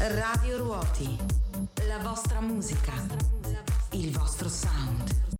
Radio Ruoti. La vostra musica. Il vostro sound.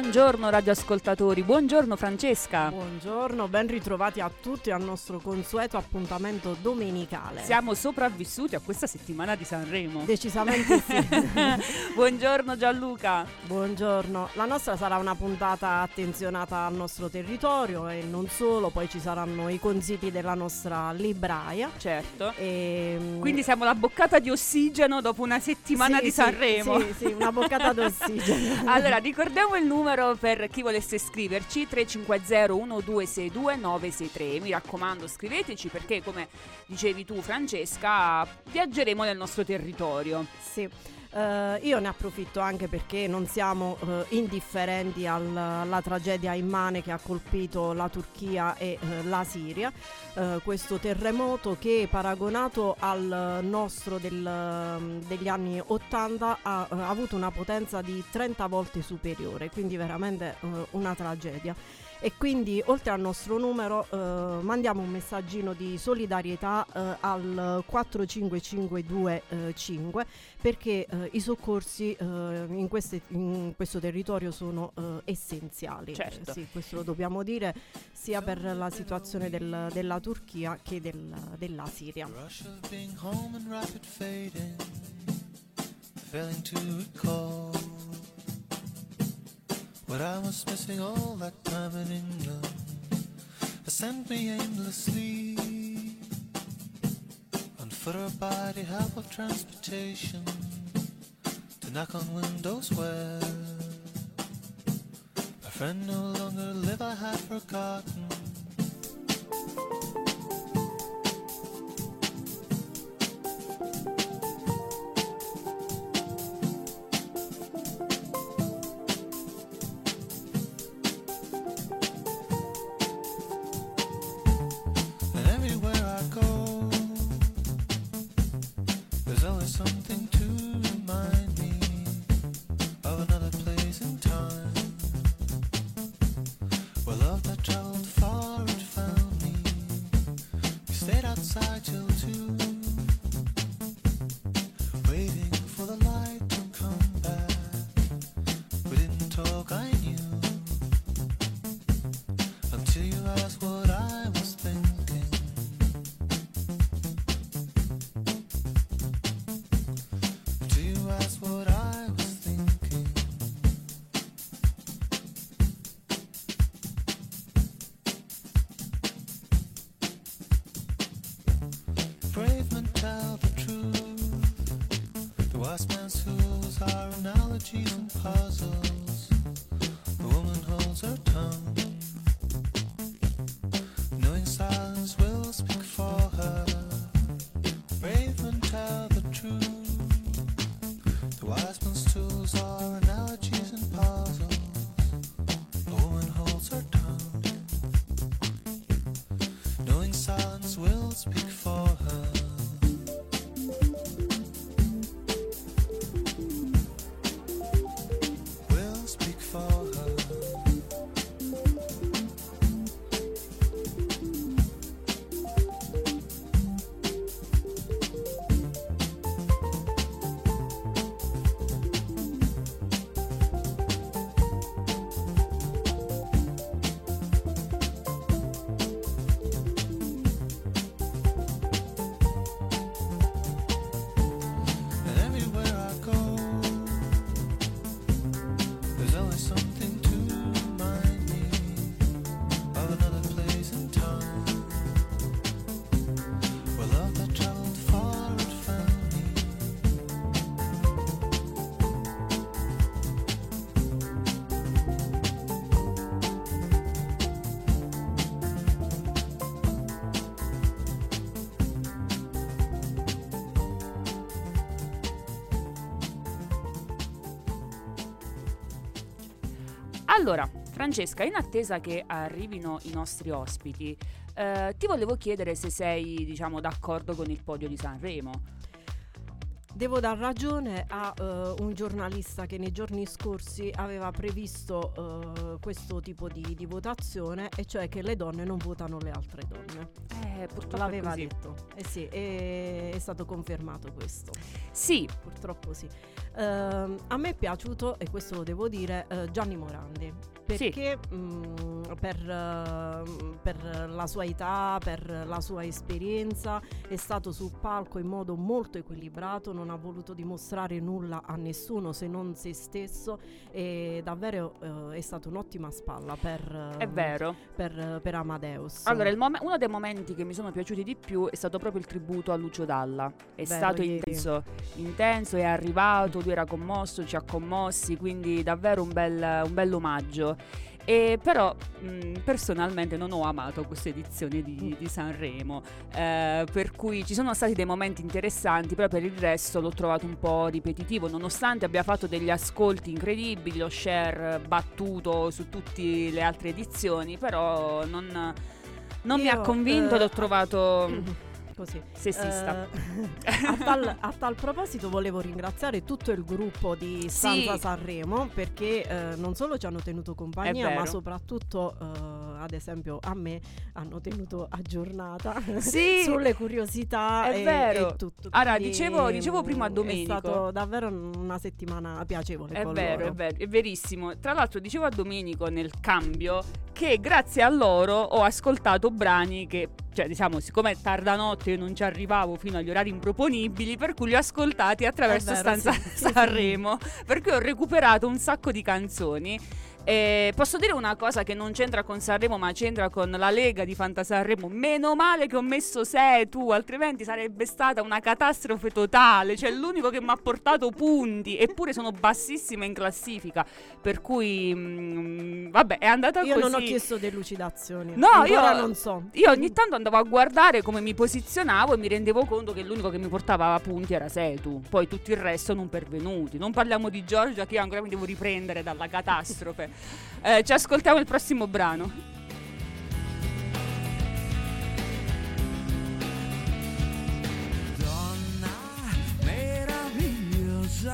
Buongiorno radioascoltatori, buongiorno Francesca. Buongiorno, ben ritrovati a tutti al nostro consueto appuntamento domenicale. Siamo sopravvissuti a questa settimana di Sanremo. Decisamente sì. buongiorno Gianluca. Buongiorno, la nostra sarà una puntata attenzionata al nostro territorio e non solo, poi ci saranno i consigli della nostra libraia. Certo. E, Quindi siamo la boccata di ossigeno dopo una settimana Sì, di sì, Sanremo. Sì, sì, una boccata d'ossigeno. allora, ricordiamo il numero per chi volesse scriverci 350 1262 963. Mi raccomando, scriveteci perché come dicevi tu Francesca, viaggeremo nel nostro territorio. Sì. Eh, io ne approfitto anche perché non siamo eh, indifferenti al- alla tragedia immane che ha colpito la Turchia e eh, la Siria. Eh, questo terremoto che paragonato al nostro del- degli anni 80 ha, ha avuto una potenza di 30 volte superiore, quindi veramente eh, una tragedia. E quindi oltre al nostro numero eh, mandiamo un messaggino di solidarietà eh, al 45525 perché eh, i soccorsi eh, in, queste- in questo territorio sono eh, essenziali. Certo. Eh, sì, questo lo dobbiamo dire sia per la situazione del- della Turchia che del- della Siria. failing to recall what I was missing all that time in England. Has sent me aimlessly on foot or by the help of transportation to knock on windows where my Friend no longer live, I had forgotten. Allora, Francesca, in attesa che arrivino i nostri ospiti, eh, ti volevo chiedere se sei, diciamo, d'accordo con il podio di Sanremo. Devo dar ragione a eh, un giornalista che nei giorni scorsi aveva previsto eh, questo tipo di, di votazione, e cioè che le donne non votano le altre donne. Eh, purtroppo è L'aveva detto. Eh sì, è, è stato confermato questo. Sì, Purtroppo sì. Ehm, a me è piaciuto, e questo lo devo dire, eh, Gianni Morandi. Perché mh, per, eh, per la sua età, per la sua esperienza, è stato sul palco in modo molto equilibrato, non ha voluto dimostrare nulla a nessuno se non se stesso e davvero eh, è stata un'ottima spalla per, è eh, vero. per, per Amadeus. Allora, il mom- uno dei momenti che mi sono piaciuti di più è stato proprio il tributo a Lucio Dalla. È Bello stato ieri. intenso, intenso, è arrivato, lui era commosso, ci ha commossi, quindi davvero un bel, un bel omaggio. E però mh, personalmente non ho amato questa edizione di, di Sanremo, eh, per cui ci sono stati dei momenti interessanti, però per il resto l'ho trovato un po' ripetitivo, nonostante abbia fatto degli ascolti incredibili, lo share battuto su tutte le altre edizioni, però non, non mi ha Io, convinto, eh, l'ho trovato Così. sessista. Eh, a, tal, a tal proposito volevo ringraziare tutto il gruppo di Stanza Sì. Sanremo perché eh, non solo ci hanno tenuto compagnia ma soprattutto eh, ad esempio a me hanno tenuto aggiornata Sì, sulle curiosità è e, vero. e tutto. Allora, dicevo- dicevo prima a Domenico. È stato davvero una settimana piacevole È con vero, loro. è vero, è verissimo. Tra l'altro dicevo a Domenico nel cambio che grazie a loro ho ascoltato brani che, cioè diciamo, siccome è tarda notte io non ci arrivavo fino agli orari improponibili, per cui li ho ascoltati attraverso vero, Stanza sì, sì, sì. Sanremo, per cui ho recuperato un sacco di canzoni. E posso dire una cosa che non c'entra con Sanremo, ma c'entra con la Lega di Fantasanremo. Meno male che ho messo sei tu, altrimenti sarebbe stata una catastrofe totale. Cioè, l'unico che mi ha portato punti, eppure sono bassissima in classifica. Per cui mm, vabbè, è andata Io così. non ho chiesto delucidazioni. No, Ancora io- non so. Io ogni tanto andavo a guardare come mi posizionavo e mi rendevo conto che l'unico che mi portava punti era Setu. Poi tutto il resto non pervenuti. Non parliamo di Giorgia che io ancora mi devo riprendere dalla catastrofe. Eh, ci ascoltiamo il prossimo brano. Donna meravigliosa,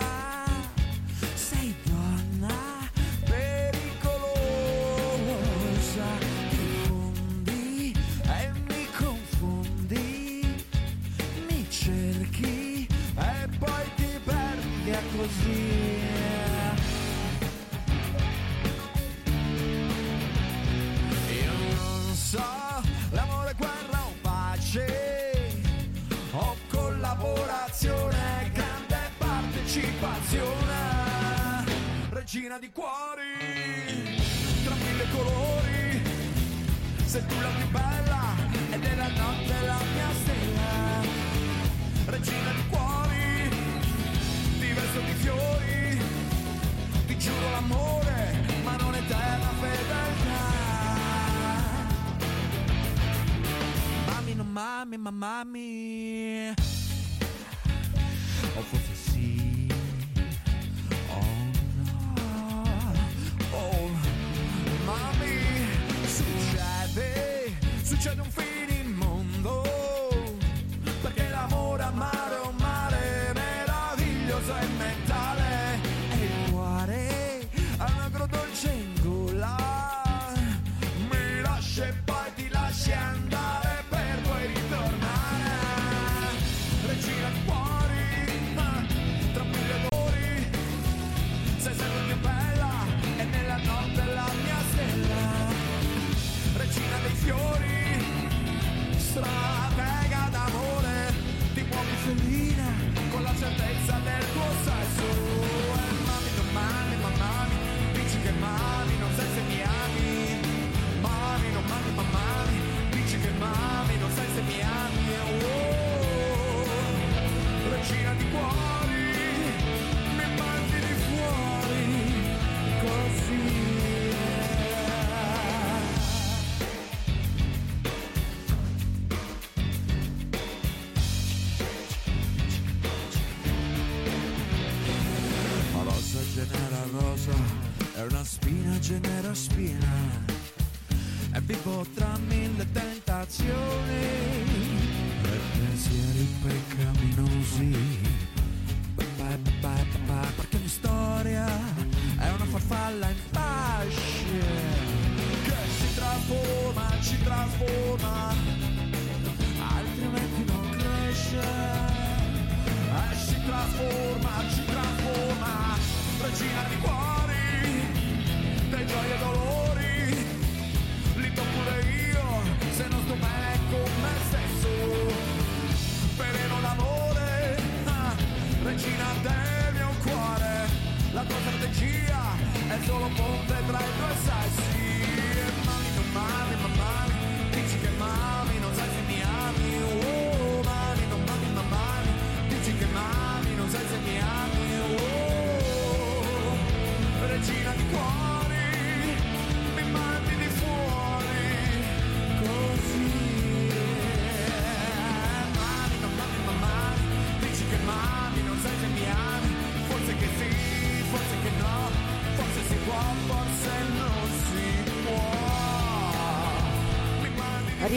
regina di cuori, tra mille colori, sei tu la più bella e della notte la mia stella, regina di cuori, ti vesto di fiori, ti giuro l'amore, ma non eterna fedeltà. Mami, non mami, ma mami.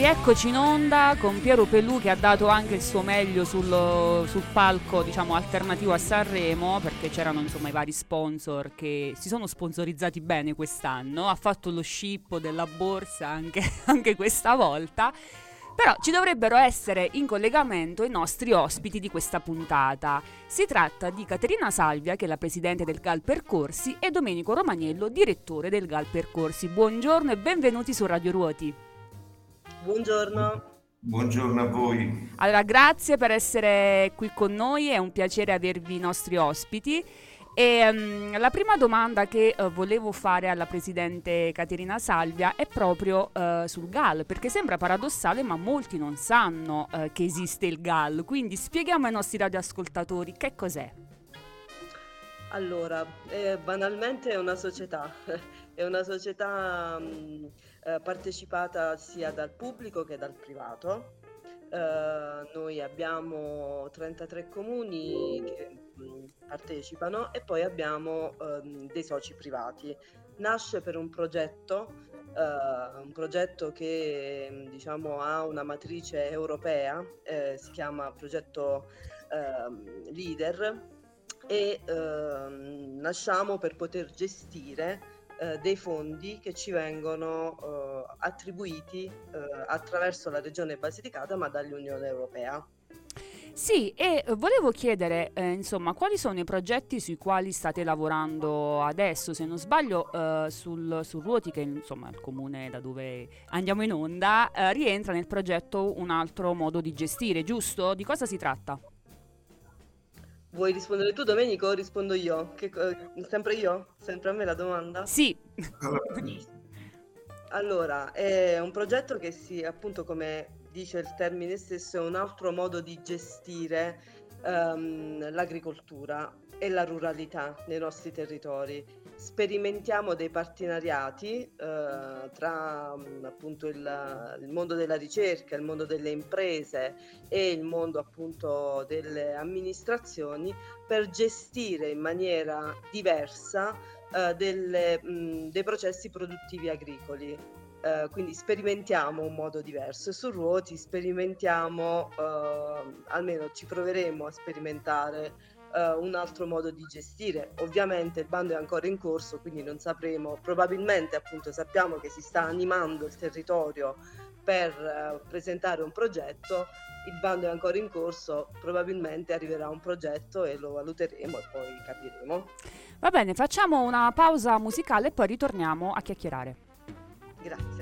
Rieccoci in onda con Piero Pelù che ha dato anche il suo meglio sul, sul palco diciamo alternativo a Sanremo perché c'erano insomma i vari sponsor che si sono sponsorizzati bene quest'anno, ha fatto lo scippo della borsa anche, anche questa volta. Però ci dovrebbero essere in collegamento i nostri ospiti di questa puntata. Si tratta di Caterina Salvia, che è la presidente del GAL Percorsi, e Domenico Romagnello, direttore del GAL Percorsi. Buongiorno e benvenuti su Radio Ruoti. Buongiorno. Buongiorno a voi. Allora, grazie per essere qui con noi, è un piacere avervi i nostri ospiti. E, mm, la prima domanda che eh, volevo fare alla presidente Caterina Salvia è proprio eh, sul GAL, perché sembra paradossale, ma molti non sanno eh, che esiste il GAL. Quindi spieghiamo ai nostri radioascoltatori che cos'è. Allora, eh, banalmente è una società È una società mh, eh, partecipata sia dal pubblico che dal privato. Eh, noi abbiamo 33 comuni che mh, partecipano e poi abbiamo ehm, dei soci privati. Nasce per un progetto Uh, un progetto che diciamo ha una matrice europea, eh, si chiama progetto uh, Leader e uh, nasciamo per poter gestire eh, dei fondi che ci vengono eh, attribuiti eh, attraverso la regione Basilicata ma dall'Unione Europea. Sì, e volevo chiedere, eh, insomma, quali sono i progetti sui quali state lavorando adesso? Se non sbaglio, eh, sul, sul Ruoti, che insomma il comune da dove andiamo in onda, eh, rientra nel progetto un altro modo di gestire, giusto? Di cosa si tratta? Vuoi rispondere tu, Domenico, o rispondo io? Che, sempre io? Sempre a me la domanda? Sì. Allora, è un progetto che si, appunto, come dice il termine stesso, è un altro modo di gestire ehm, l'agricoltura e la ruralità nei nostri territori. Sperimentiamo dei partenariati eh, tra mh, appunto il, il mondo della ricerca, il mondo delle imprese e il mondo appunto delle amministrazioni per gestire in maniera diversa eh, delle, mh, dei processi produttivi agricoli. Eh, quindi sperimentiamo un modo diverso. Su ruoti sperimentiamo, eh, almeno ci proveremo a sperimentare eh, un altro modo di gestire. Ovviamente il bando è ancora in corso, quindi non sapremo, probabilmente appunto sappiamo che si sta animando il territorio per eh, presentare un progetto, il bando è ancora in corso, probabilmente arriverà un progetto e lo valuteremo e poi capiremo. Va bene, facciamo una pausa musicale e poi ritorniamo a chiacchierare. Grazie.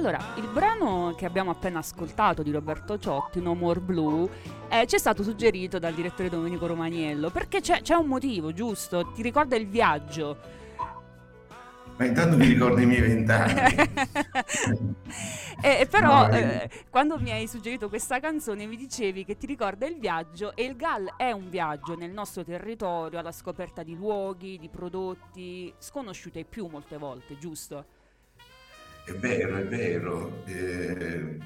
Allora, il brano che abbiamo appena ascoltato di Roberto Ciotti, No More Blue, eh, ci è stato suggerito dal direttore Domenico Romaniello perché c'è, c'è un motivo, giusto? Ti ricorda il viaggio. Ma intanto mi ricordo i miei vent'anni. e, però No, eh, quando mi hai suggerito questa canzone mi dicevi che ti ricorda il viaggio e il GAL è un viaggio nel nostro territorio alla scoperta di luoghi, di prodotti sconosciuti ai più molte volte, giusto? È vero, è vero. Eh,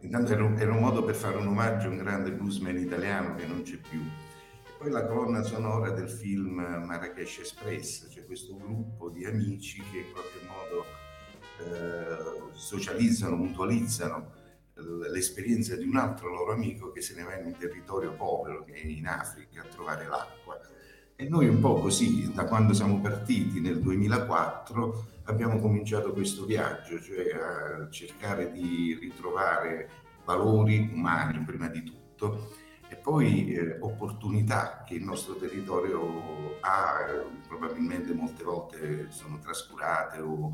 intanto era un, era un modo per fare un omaggio a un grande bluesman italiano che non c'è più. E poi la colonna sonora del film Marrakesh Express, cioè questo gruppo di amici che in qualche modo eh, socializzano, mutualizzano l'esperienza di un altro loro amico che se ne va in un territorio povero, che è in Africa, a trovare l'acqua. E noi un po' così, da quando siamo partiti nel 2004, abbiamo cominciato questo viaggio, cioè a cercare di ritrovare valori umani prima di tutto e poi eh, opportunità che il nostro territorio ha, eh, probabilmente molte volte sono trascurate o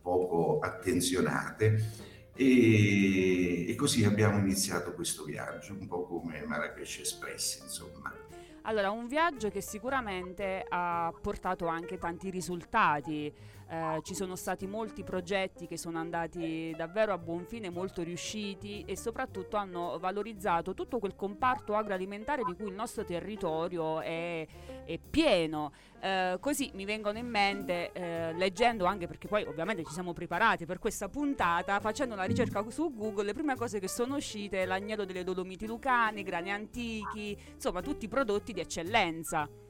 poco attenzionate. E, e così abbiamo iniziato questo viaggio, un po' come Marrakesh Express, insomma. Allora, un viaggio che sicuramente ha portato anche tanti risultati. Eh, ci sono stati molti progetti che sono andati davvero a buon fine, molto riusciti e soprattutto hanno valorizzato tutto quel comparto agroalimentare di cui il nostro territorio è, è pieno. Eh, così mi vengono in mente, eh, leggendo anche perché poi ovviamente ci siamo preparati per questa puntata, facendo una ricerca su Google, le prime cose che sono uscite l'agnello delle Dolomiti Lucane, grani antichi, insomma tutti i prodotti di eccellenza.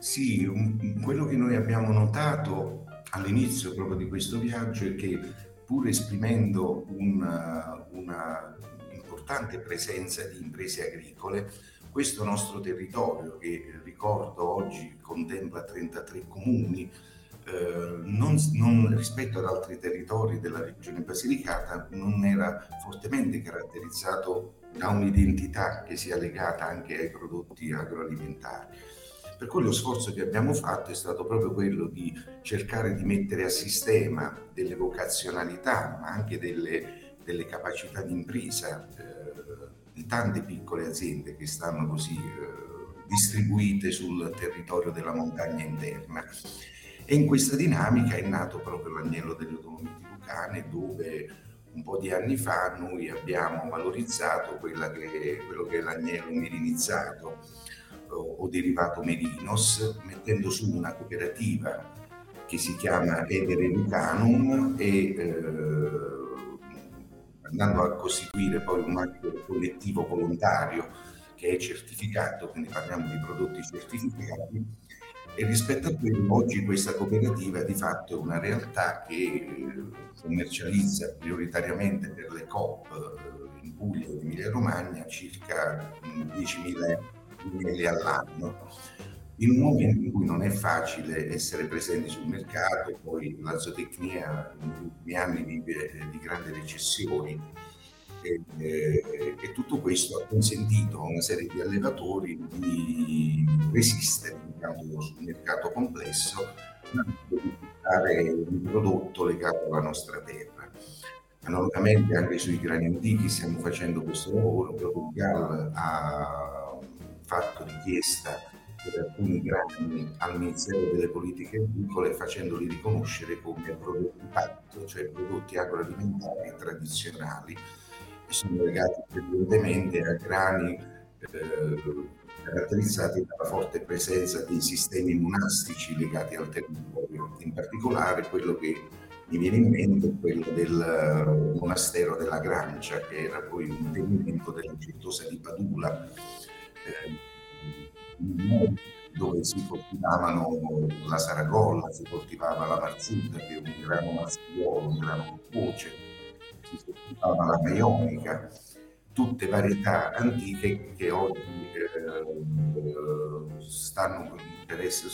Sì, un- quello che noi abbiamo notato all'inizio proprio di questo viaggio è che pur esprimendo una, una importante presenza di imprese agricole, questo nostro territorio, che eh, ricordo oggi contempla 33 comuni, eh, non, non- rispetto ad altri territori della regione Basilicata, non era fortemente caratterizzato da un'identità che sia legata anche ai prodotti agroalimentari. Per cui lo sforzo che abbiamo fatto è stato proprio quello di cercare di mettere a sistema delle vocazionalità, ma anche delle, delle capacità di impresa eh, di tante piccole aziende che stanno così eh, distribuite sul territorio della montagna interna. E in questa dinamica è nato proprio l'agnello delle Dolomiti Lucane, dove un po' di anni fa noi abbiamo valorizzato che- quello che è l'agnello mirinizzato o, derivato merinos, mettendo su una cooperativa che si chiama Edere Lucanum e eh, andando a costituire poi un altro collettivo volontario che è certificato, quindi parliamo di prodotti certificati, e rispetto a quello oggi questa cooperativa di fatto è una realtà che commercializza prioritariamente per le COP eh, in Puglia e Emilia Romagna circa mm, 10.000 agnelli all'anno. In un momento in cui non è facile essere presenti sul mercato, poi la zootecnia negli ultimi anni vive eh, di grandi recessioni e, eh, e tutto questo ha consentito a una serie di allevatori di resistere diciamo, sul mercato complesso, ma di portare un prodotto legato alla nostra terra. Analogamente anche sui grani antichi stiamo facendo questo lavoro, proprio il GAL ha fatto richiesta per alcuni grani al Ministero delle Politiche Agricole facendoli riconoscere come prodotti PAT, cioè prodotti agroalimentari tradizionali che sono legati evidentemente a grani eh, caratterizzati dalla forte presenza dei sistemi monastici legati al territorio, in particolare quello che mi viene in mente è quello del eh, monastero della Grancia, che era poi un tenimento della Certosa di Padula, eh, dove si coltivavano la saragolla, si coltivava la marzita, che è un grano maschio, un grano voce, si coltivava la maionica, tutte varietà antiche che oggi eh, stanno per essere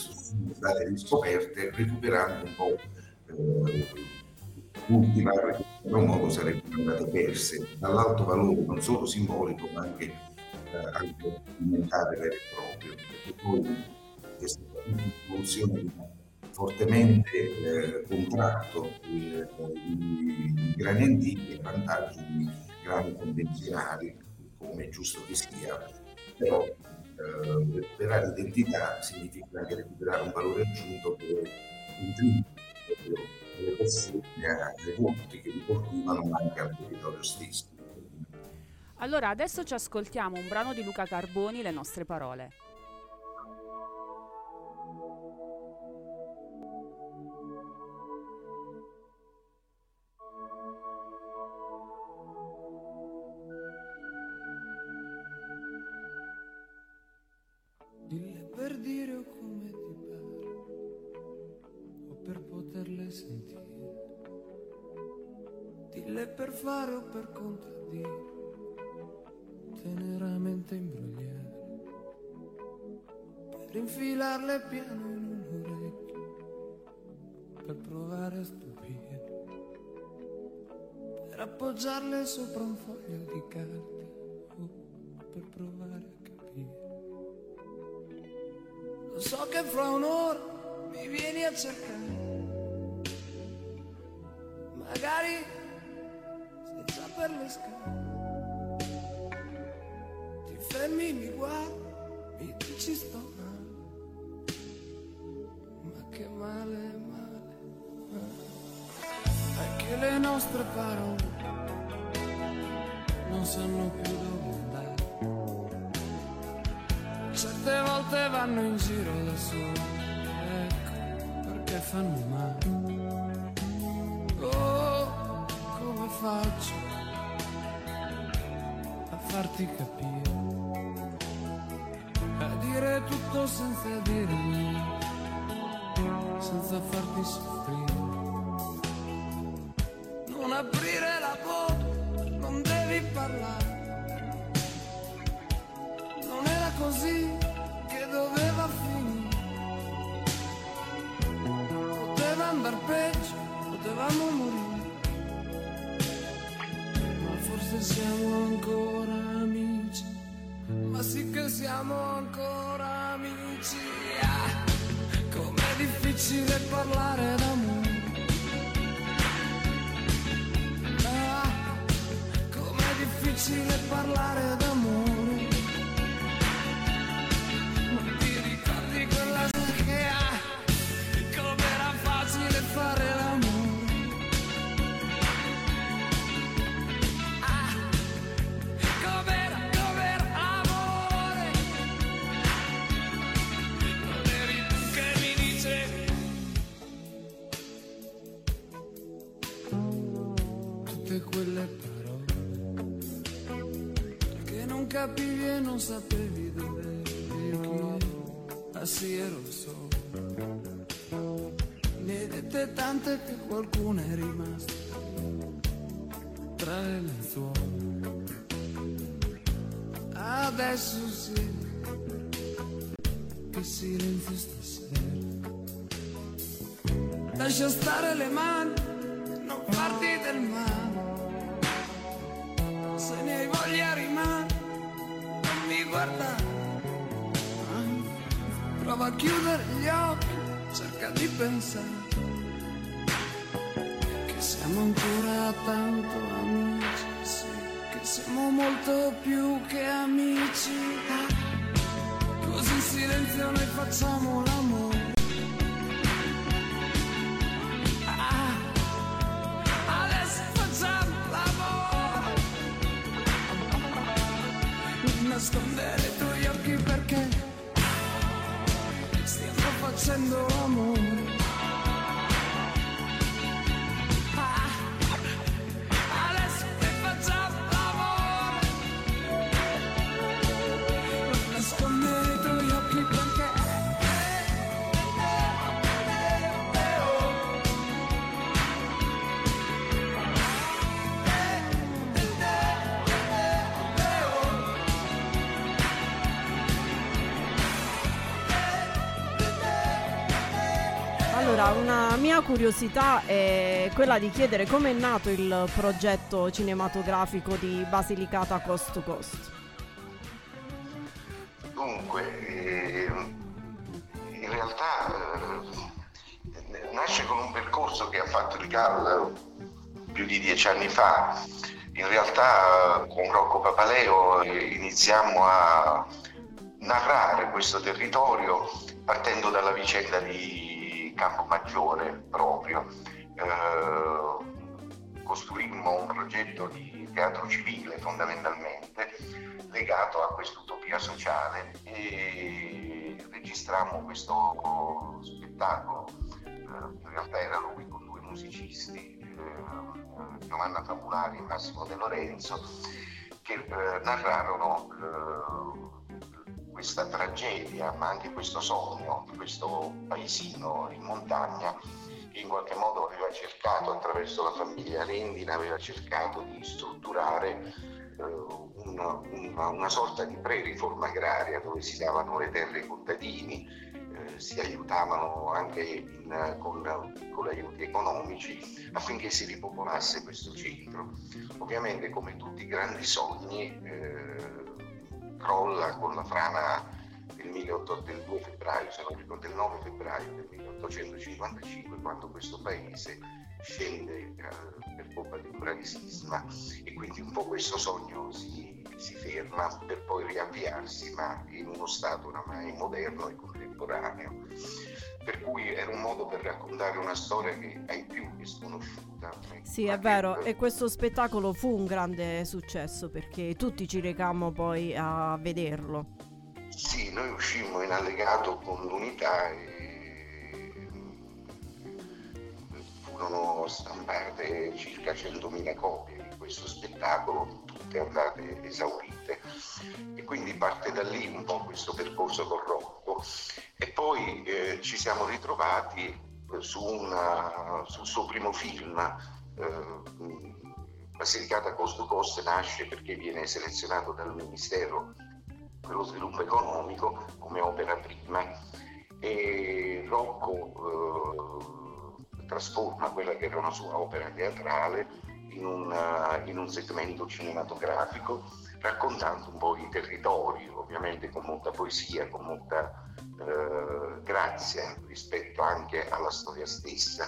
state riscoperte, recuperando un po' eh, cultivare in un modo sarebbero andate perse dall'alto valore non solo simbolico ma anche, anche alimentare vero e proprio perché poi questa evoluzione di fortemente eh, contratto i, i, grani antichi e vantaggi di grani convenzionali, come è giusto che sia, però eh, recuperare identità significa anche recuperare un valore aggiunto per le persone, ai volti che li coltivano, ma anche al territorio stesso. Allora, adesso ci ascoltiamo un brano di Luca Carboni, Le nostre parole. Dille per dire o come per poterle sentire. Dille per fare o per contraddire, infilarle piano in un orecchio, per provare a stupire. Per appoggiarle sopra un foglio di carta, o per provare a capire. Lo so che fra un'ora mi vieni a cercare. Magari sei già per le scale. Ti fermi, mi guardi, mi dici sto nostre parole non sanno più dove andare. Certe volte vanno in giro da sole, ecco perché fanno male. Oh, come faccio a farti capire? A dire tutto senza dire niente, senza farti soffrire. Ancora tanto amici, sì, che siamo molto più che amici. Così in silenzio noi facciamo l'amore. Ah, Adesso facciamo l'amore. Non nascondere i tuoi occhi perché stiamo facendo l'amore. Mia curiosità è quella di chiedere come è nato il progetto cinematografico di Basilicata Coast to Coast. Dunque, ehm, in realtà nasce con un percorso che ha fatto il GAL più di dieci anni fa. In realtà con Rocco Papaleo eh, iniziamo a narrare questo territorio partendo dalla vicenda di Campomaggiore proprio. Eh, costruimmo un progetto di teatro civile fondamentalmente legato a quest'utopia sociale e registrammo questo spettacolo. Eh, in realtà erano qui con due musicisti, eh, Giovanna Fabulari e Massimo De Lorenzo, che eh, narrarono eh, questa tragedia, ma anche questo sogno di questo paesino in montagna che in qualche modo aveva cercato attraverso la famiglia Rendina, aveva cercato di strutturare eh, una, una, una, sorta di pre-riforma agraria dove si davano le terre ai contadini, eh, si aiutavano anche in, con piccoli aiuti economici affinché si ripopolasse questo centro. Ovviamente come tutti i grandi sogni eh, crolla con la frana del, 18, del 2 febbraio, se non ricordo, del 9 febbraio del 1855 quando questo paese scende eh, per colpa di un bravissima e quindi un po' questo sogno si, si, ferma per poi riavviarsi ma in uno stato oramai moderno e contemporaneo per cui era un modo per raccontare una storia che ai più è sconosciuta sì è vero e questo spettacolo fu un grande successo perché tutti ci recammo poi a vederlo. Sì, noi uscimmo in allegato con l'unità e furono stampate circa 100.000 copie di questo spettacolo, tutte andate esaurite. E quindi parte da lì un po' questo percorso con Rocco e poi eh, ci siamo ritrovati su una, sul suo primo film eh, Basilicata Cost to nasce perché viene selezionato dal Ministero per lo sviluppo economico come opera prima e Rocco eh, trasforma quella che era una sua opera teatrale in, una, in un segmento cinematografico, raccontando un po' i territori, ovviamente con molta poesia, con molta eh, grazia rispetto anche alla storia stessa.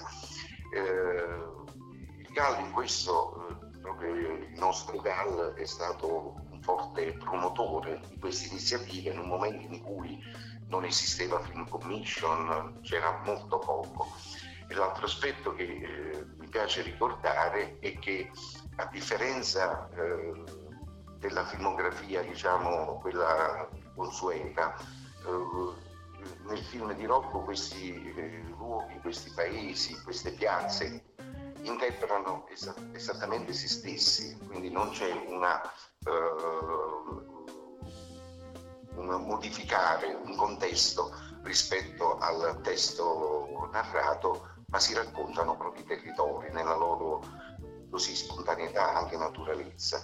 Eh, il Gal in questo, eh, proprio il nostro Gal è stato un forte promotore di queste iniziative in un momento in cui non esisteva Film Commission, c'era molto poco l'altro aspetto che eh, mi piace ricordare è che a differenza eh, della filmografia, diciamo, quella consueta, eh, nel film di Rocco questi eh, luoghi, questi paesi, queste piazze interpretano es- esattamente se stessi, quindi non c'è una, uh, un modificare un contesto rispetto al testo narrato ma si raccontano proprio i territori nella loro così spontaneità, anche naturalezza.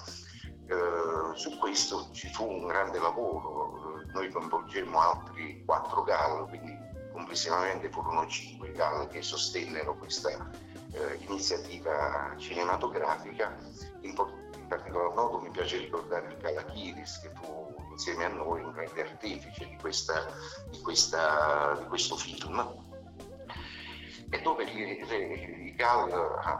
Eh, su questo ci fu un grande lavoro, eh, noi coinvolgemmo altri quattro GAL, quindi complessivamente furono cinque GAL che sostennero questa eh, iniziativa cinematografica. In, particolar modo mi piace ricordare il Calachiris che fu insieme a noi un grande artefice di, questa, di, questa, di questo film e dove gli, i GAL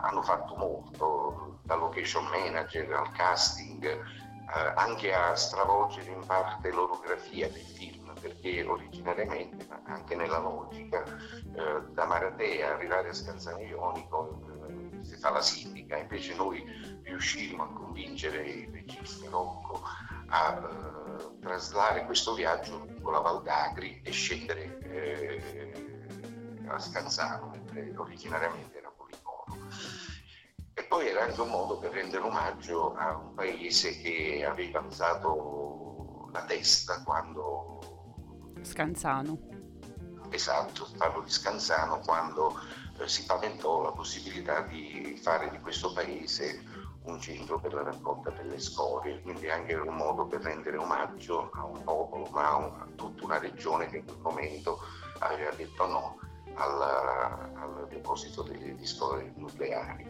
hanno fatto molto, da location manager al casting, eh, anche a stravolgere in parte l'orografia del film, perché originariamente, anche nella logica, eh, da Maratea arrivare a Scanzano Ionico eh, si fa la sindica, invece noi riuscimmo a convincere il regista Rocco a eh, traslare questo viaggio lungo la Val d'Agri e scendere eh, a Scanzano, mentre originariamente era Policoro. E poi era anche un modo per rendere omaggio a un paese che aveva alzato la testa quando... Scanzano. Esatto, parlo di Scanzano quando eh, si paventò la possibilità di fare di questo paese un centro per la raccolta delle scorie, quindi anche un modo per rendere omaggio a un popolo, ma a tutta una regione che in quel momento aveva detto no al, al deposito degli scorie nucleari.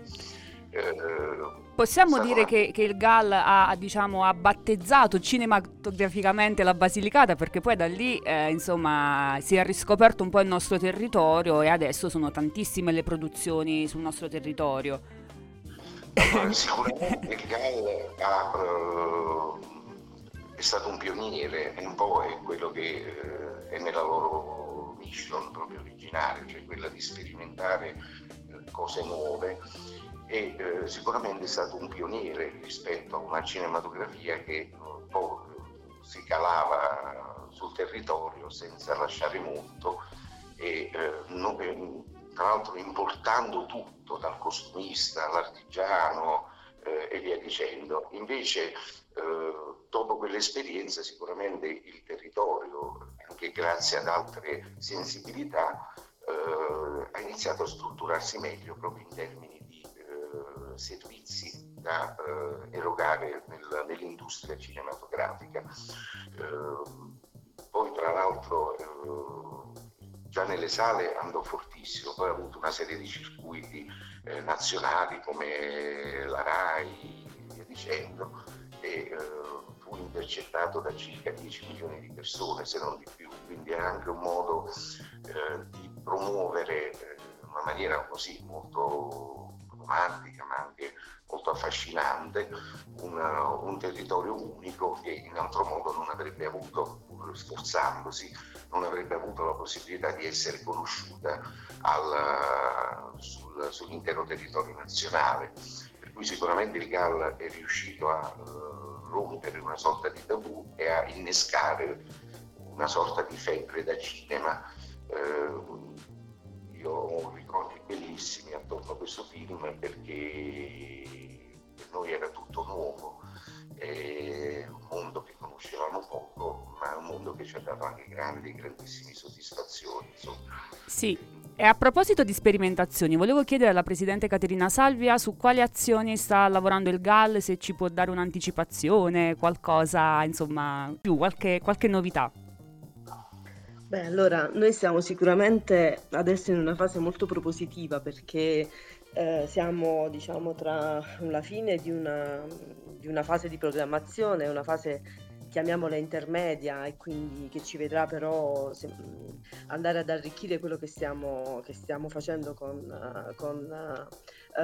eh, Possiamo dire che, che, il GAL ha, diciamo, ha, battezzato cinematograficamente la Basilicata perché poi da lì eh, insomma, si è riscoperto un po' il nostro territorio e adesso sono tantissime le produzioni sul nostro territorio. sicuramente il GAL ha, uh, è stato un pioniere e un po' è quello che uh, è nella loro mission proprio originale, cioè quella di sperimentare uh, cose nuove e eh, sicuramente è stato un pioniere rispetto a una cinematografia che po' si calava sul territorio senza lasciare molto e eh, non, tra l'altro importando tutto dal costumista all'artigiano eh, e via dicendo. Invece eh, dopo quell'esperienza sicuramente il territorio, anche grazie ad altre sensibilità, eh, ha iniziato a strutturarsi meglio proprio in termini servizi da eh, erogare nel, nell'industria cinematografica. Eh, poi tra l'altro eh, già nelle sale andò fortissimo, poi ha avuto una serie di circuiti eh, nazionali come la RAI, via dicendo, e eh, fu intercettato da circa 10 milioni di persone, se non di più, quindi è anche un modo eh, di promuovere in una maniera così molto romantica ma anche molto affascinante, una, un territorio unico che in altro modo non avrebbe avuto, sforzandosi, non avrebbe avuto la possibilità di essere conosciuta al, sul, sull'intero territorio nazionale. Per cui sicuramente il GAL è riuscito a uh, rompere una sorta di tabù e a innescare una sorta di febbre da cinema. Uh, io ho ricordi bellissimi attorno a questo film perché per noi era tutto nuovo, è un mondo che conoscevamo poco, ma è un mondo che ci ha dato anche grandi, grandissime soddisfazioni. Insomma. Sì, e a proposito di sperimentazioni, volevo chiedere alla Presidente Caterina Salvia su quali azioni sta lavorando il GAL, se ci può dare un'anticipazione, qualcosa, insomma, più, qualche, qualche novità. Beh, allora, noi siamo sicuramente adesso in una fase molto propositiva perché eh, siamo, diciamo, tra la fine di una, di una fase di programmazione, una fase chiamiamola intermedia e quindi che ci vedrà però se, andare ad arricchire quello che stiamo, che stiamo facendo con, uh, con uh,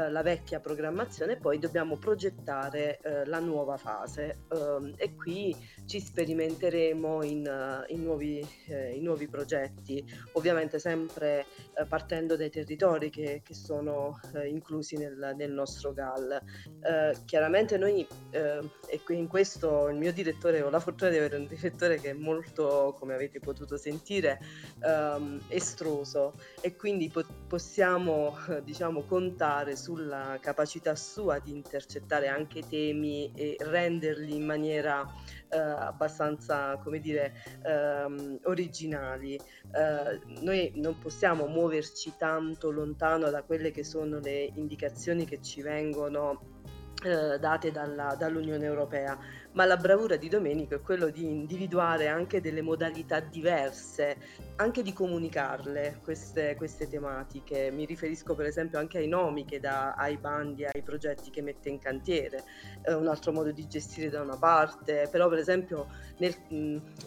la vecchia programmazione e poi dobbiamo progettare uh, la nuova fase ehm, e qui ci sperimenteremo in, in, nuovi, eh, in nuovi, progetti, ovviamente sempre partendo dai territori che, che sono inclusi nel, nel, nostro GAL. chiaramente noi, e in questo il mio direttore Olaf fortuna di avere un direttore che è molto, come avete potuto sentire, um, estroso e quindi po- possiamo diciamo, contare sulla capacità sua di intercettare anche temi e renderli in maniera uh, abbastanza, come dire, um, originali. Uh, noi non possiamo muoverci tanto lontano da quelle che sono le indicazioni che ci vengono eh, date dalla, dall'Unione Europea, ma la bravura di Domenico è quello di individuare anche delle modalità diverse, anche di comunicarle queste, queste tematiche. Mi riferisco per esempio anche ai nomi che dà ai bandi, ai progetti che mette in cantiere, eh, un altro modo di gestire da una parte, però per esempio nel, mh,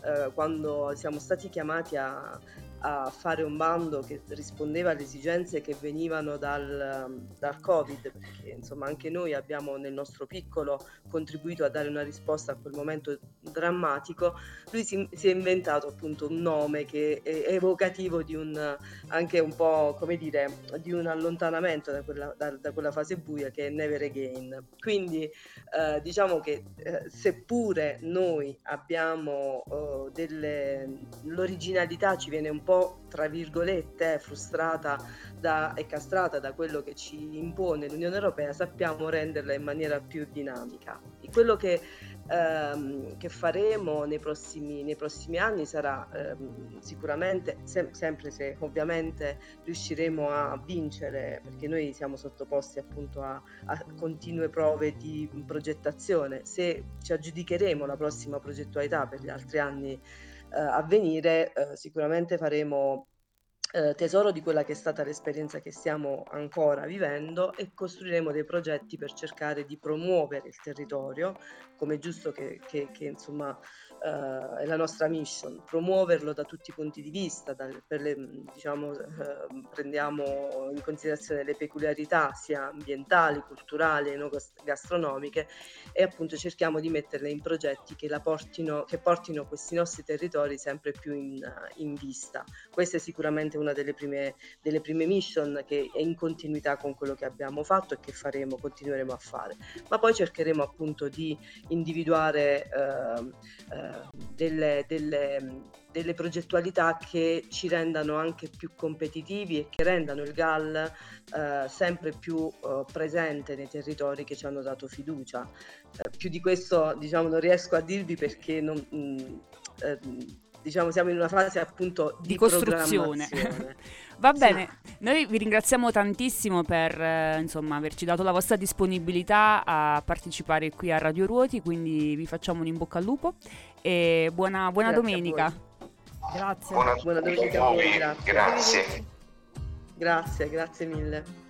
eh, quando siamo stati chiamati a a fare un bando che rispondeva alle esigenze che venivano dal, dal, Covid, perché insomma anche noi abbiamo nel nostro piccolo contribuito a dare una risposta a quel momento drammatico, lui si, si è inventato appunto un nome che è evocativo di un anche un po' come dire di un allontanamento da quella, da, da quella fase buia che è Never Again. Quindi eh, diciamo che eh, seppure noi abbiamo eh, delle l'originalità ci viene un po' po' tra virgolette frustrata da, e castrata da quello che ci impone l'Unione Europea, sappiamo renderla in maniera più dinamica. E quello che, ehm, che faremo nei prossimi, nei prossimi, anni sarà ehm, sicuramente, se, sempre se ovviamente riusciremo a vincere, perché noi siamo sottoposti appunto a, a continue prove di progettazione, se ci aggiudicheremo la prossima progettualità per gli altri anni eh, a venire, eh, sicuramente faremo eh, tesoro di quella che è stata l'esperienza che stiamo ancora vivendo e costruiremo dei progetti per cercare di promuovere il territorio, come è giusto che, che- che, insomma eh, è la nostra mission, promuoverlo da tutti i punti di vista, per le, diciamo, eh, prendiamo in considerazione le peculiarità sia ambientali, culturali e gas- gastronomiche e appunto cerchiamo di metterle in progetti che, la portino, che portino questi nostri territori sempre più in, in vista. Questa è sicuramente una delle prime, delle prime mission che è in continuità con quello che abbiamo fatto e che faremo, continueremo a fare. Ma poi cercheremo appunto di individuare eh, eh, delle, delle, delle progettualità che ci rendano anche più competitivi e che rendano il GAL eh, sempre più eh, presente nei territori che ci hanno dato fiducia. Eh, più di questo diciamo non riesco a dirvi perché non, mh, eh, diciamo siamo in una fase appunto di, Di costruzione. Va Sì. bene, noi vi ringraziamo tantissimo per eh, insomma, averci dato la vostra disponibilità a partecipare qui a Radio Ruoti, quindi vi facciamo un in bocca al lupo e buona, buona Grazie domenica. Grazie. Buona, Buona domenica a voi, grazie. grazie. Grazie, grazie mille.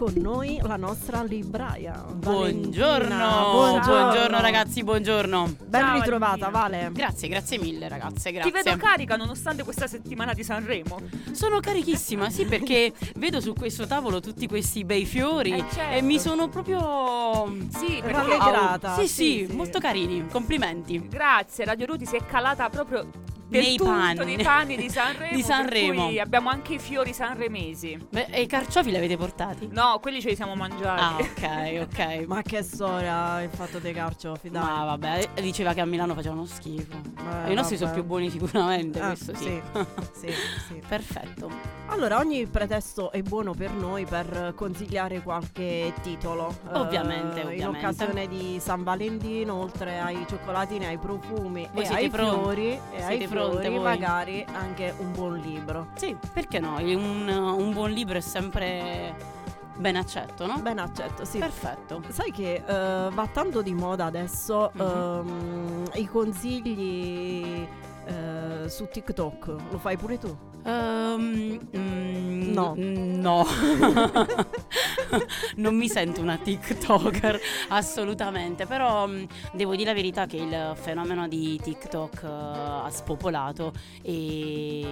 Con noi la nostra libraia. Buongiorno, Valentina. buongiorno ragazzi, buongiorno. Ben Ciao, ritrovata, Valentina. Vale. Grazie, grazie mille ragazze, Ti grazie. vedo carica nonostante questa settimana di Sanremo. Sono carichissima, sì, perché vedo su questo tavolo tutti questi bei fiori Eh, certo. e mi sono proprio Sì, Rallegrata. Sì, Sì, sì, sì. molto carini. Complimenti. Grazie, Radio Ruti si è calata proprio del nei tutto panni. nei panni di Sanremo. Di per Sanremo. cui abbiamo anche i fiori sanremesi. Beh, e i carciofi li avete portati? No, quelli ce li siamo mangiati. Ah, ok, ok. Ma che storia il fatto dei carciofi, dai. Ma vabbè, diceva che a Milano facevano schifo. Eh, I nostri sono vabbè. più buoni sicuramente, Ah, questo sì. sì, sì, sì. Perfetto. Allora, ogni pretesto è buono per noi per consigliare qualche titolo. Ovviamente, Eh, In ovviamente. occasione di San Valentino, oltre ai cioccolatini, ai profumi Voi e siete ai fiori, e Siete ai pronte fiori voi? magari anche un buon libro. Sì, perché no? Un, un buon libro è sempre ben accetto, no? Ben accetto, sì. Perfetto. Sai che eh, va tanto di moda adesso Mhm. ehm, i consigli eh, su TikTok. Lo fai pure tu? Ehm, mm, No. No. non mi sento una TikToker, assolutamente. Però mm, devo dire la verità che il fenomeno di TikTok eh, ha spopolato e,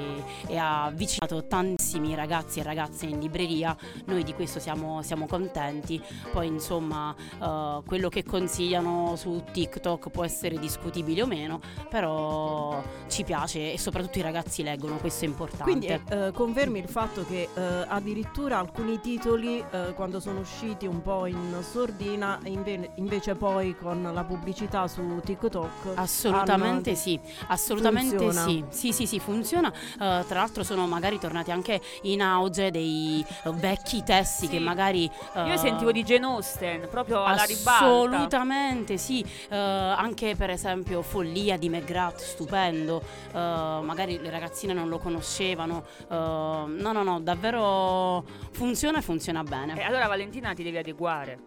e ha avvicinato tantissimi ragazzi e ragazze in libreria. Noi di questo siamo, siamo contenti. Poi, insomma, eh, quello che consigliano su TikTok può essere discutibile o meno, però ci piace e soprattutto i ragazzi leggono, questo è importante. Quindi eh, confermi il fatto che eh, addirittura alcuni titoli eh, quando sono usciti un po' in sordina inve- invece poi con la pubblicità su TikTok Assolutamente hanno- sì, assolutamente Funziona. sì. Sì, sì, sì, funziona. Eh, tra l'altro sono magari tornati anche in auge dei eh, vecchi testi Sì. che magari... Io eh, sentivo di Jane Austen proprio alla ribalta. Assolutamente sì, Eh, anche per esempio Follia di McGrath, stupendo, Eh, magari le ragazzine non lo conoscevano, Eh, no no no, davvero funziona e funziona E bene. allora Valentina ti devi adeguare.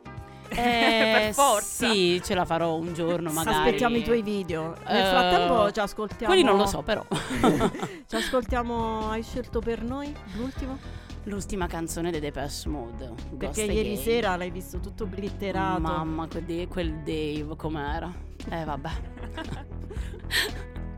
Eh, per forza. Sì, ce la farò un giorno magari. Aspettiamo i tuoi video. Nel Eh, frattempo ci ascoltiamo. Quelli non lo so però. Ci ascoltiamo. Hai scelto per noi l'ultimo? L'ultima canzone dei Depeche Mode. Perché Ghost ieri Again. sera l'hai visto tutto glitterato. Mamma, quel, de- quel Dave com'era? Eh vabbè.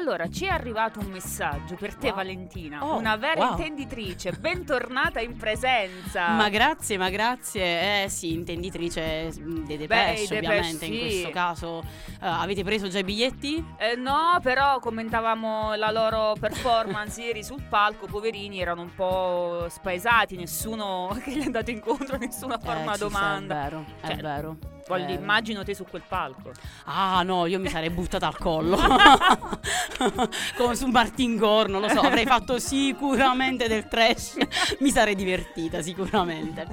Allora, ci è arrivato un messaggio per te, Wow. Valentina. Oh, una vera wow. intenditrice. Bentornata in presenza. Ma grazie, ma grazie. Eh sì, intenditrice mm, dei Depeche, ovviamente in sì. questo caso. Eh, avete preso già i biglietti? Eh, no, però commentavamo la loro performance ieri sul palco. Poverini erano un po' spaesati. Nessuno che gli è andato incontro, nessuno a fare Eh, una ci sta, domanda. è vero, è Cioè, vero. Voglio- Eh, immagino te su quel palco. Ah no, io mi sarei buttata al collo Come su Martin Gore, non lo so, avrei fatto sicuramente del trash Mi sarei divertita sicuramente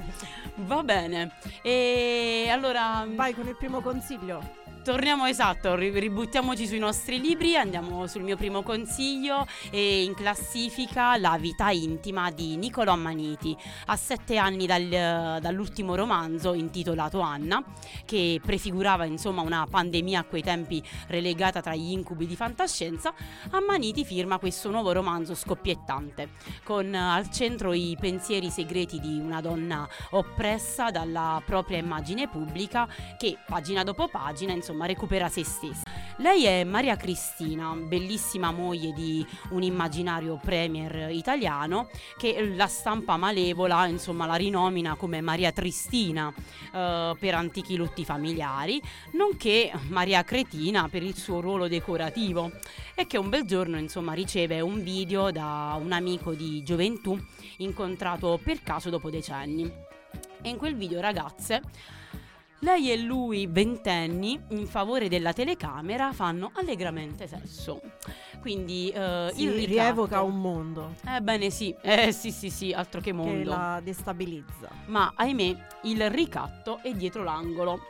Va bene E allora Vai con il primo consiglio. Torniamo esatto, ri- ributtiamoci sui nostri libri, andiamo sul mio primo consiglio e in classifica La vita intima di Niccolò Ammaniti, a sette anni dal- dall'ultimo romanzo intitolato Anna, che prefigurava insomma una pandemia a quei tempi relegata tra gli incubi di fantascienza, Ammaniti firma questo nuovo romanzo scoppiettante, con eh, al centro i pensieri segreti di una donna oppressa dalla propria immagine pubblica che pagina dopo pagina insomma recupera se stessa. Lei è Maria Cristina, bellissima moglie di un immaginario premier italiano che la stampa malevola insomma la rinomina come Maria Tristina eh, per antichi lutti familiari, nonché Maria Cretina per il suo ruolo decorativo e che un bel giorno insomma riceve un video da un amico di gioventù incontrato per caso dopo decenni. E in quel video ragazze lei e lui, ventenni, in favore della telecamera, fanno allegramente sesso. Quindi eh, Si il ricatto- rievoca un mondo Ebbene sì, eh sì sì sì, altro che che mondo. la destabilizza. Ma ahimè il ricatto è dietro l'angolo.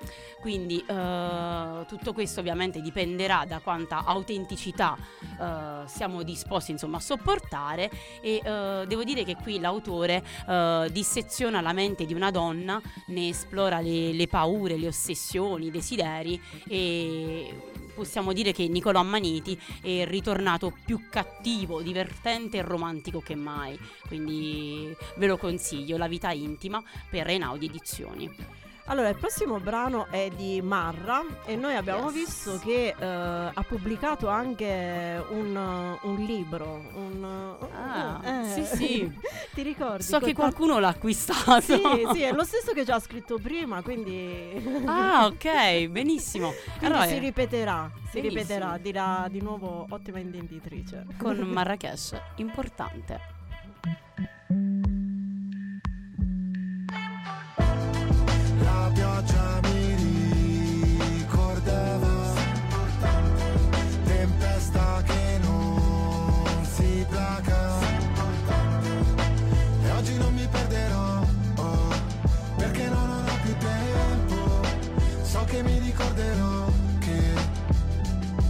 Quindi eh, tutto questo ovviamente dipenderà da quanta autenticità eh, siamo disposti insomma a sopportare e eh, devo dire che qui l'autore eh, disseziona la mente di una donna, ne esplora le, le paure, le ossessioni, i desideri e possiamo dire che Niccolò Ammaniti è ritornato più cattivo, divertente e romantico che mai. Quindi ve lo consiglio, La vita intima per Einaudi Edizioni. Allora, il prossimo brano è di Marra e noi abbiamo Yes. visto che eh, ha pubblicato anche un, un libro. Un, Ah, eh, sì, sì. Ti ricordi? So che qualcuno l'ha acquistato. Sì, sì, è lo stesso che già ha scritto prima, quindi... Ah, ok, benissimo. Allora, si ripeterà, si Benissimo. ripeterà, dirà di nuovo ottima intenditrice. con Marrakesh, importante. La pioggia mi ricordava. Tempesta che non si placa. E oggi non mi perderò oh, Perché non ho più tempo. So che mi ricorderò che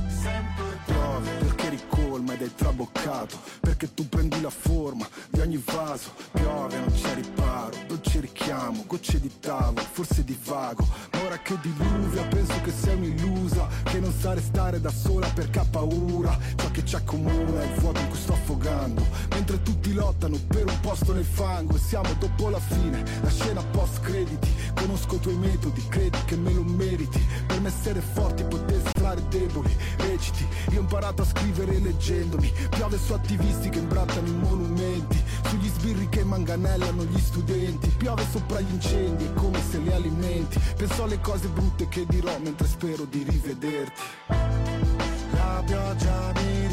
Sempre piove perché ricolma ed è traboccato. Perché tu prendi la forma di ogni vaso Piove non c'è riparo, dolce richiamo Gocce di tavolo, forse divago Ma ora che diluvia penso che sei un'illusa Che non sa restare da sola perché ha paura Ciò che ci accomuna è il vuoto in cui sto affogando. Mentre tutti lottano per un posto nel fango E siamo dopo la fine, la scena post crediti Conosco i tuoi metodi, credi che me lo meriti. Per me essere forti potessi stare deboli Reciti, io ho imparato a scrivere leggendomi. Piove su attivisti che imbrattano i monumenti. Sugli sbirri che manganellano gli studenti. Piove sopra gli incendi, è come se li alimenti. Penso alle cose brutte che dirò mentre spero di rivederti. La pioggia mi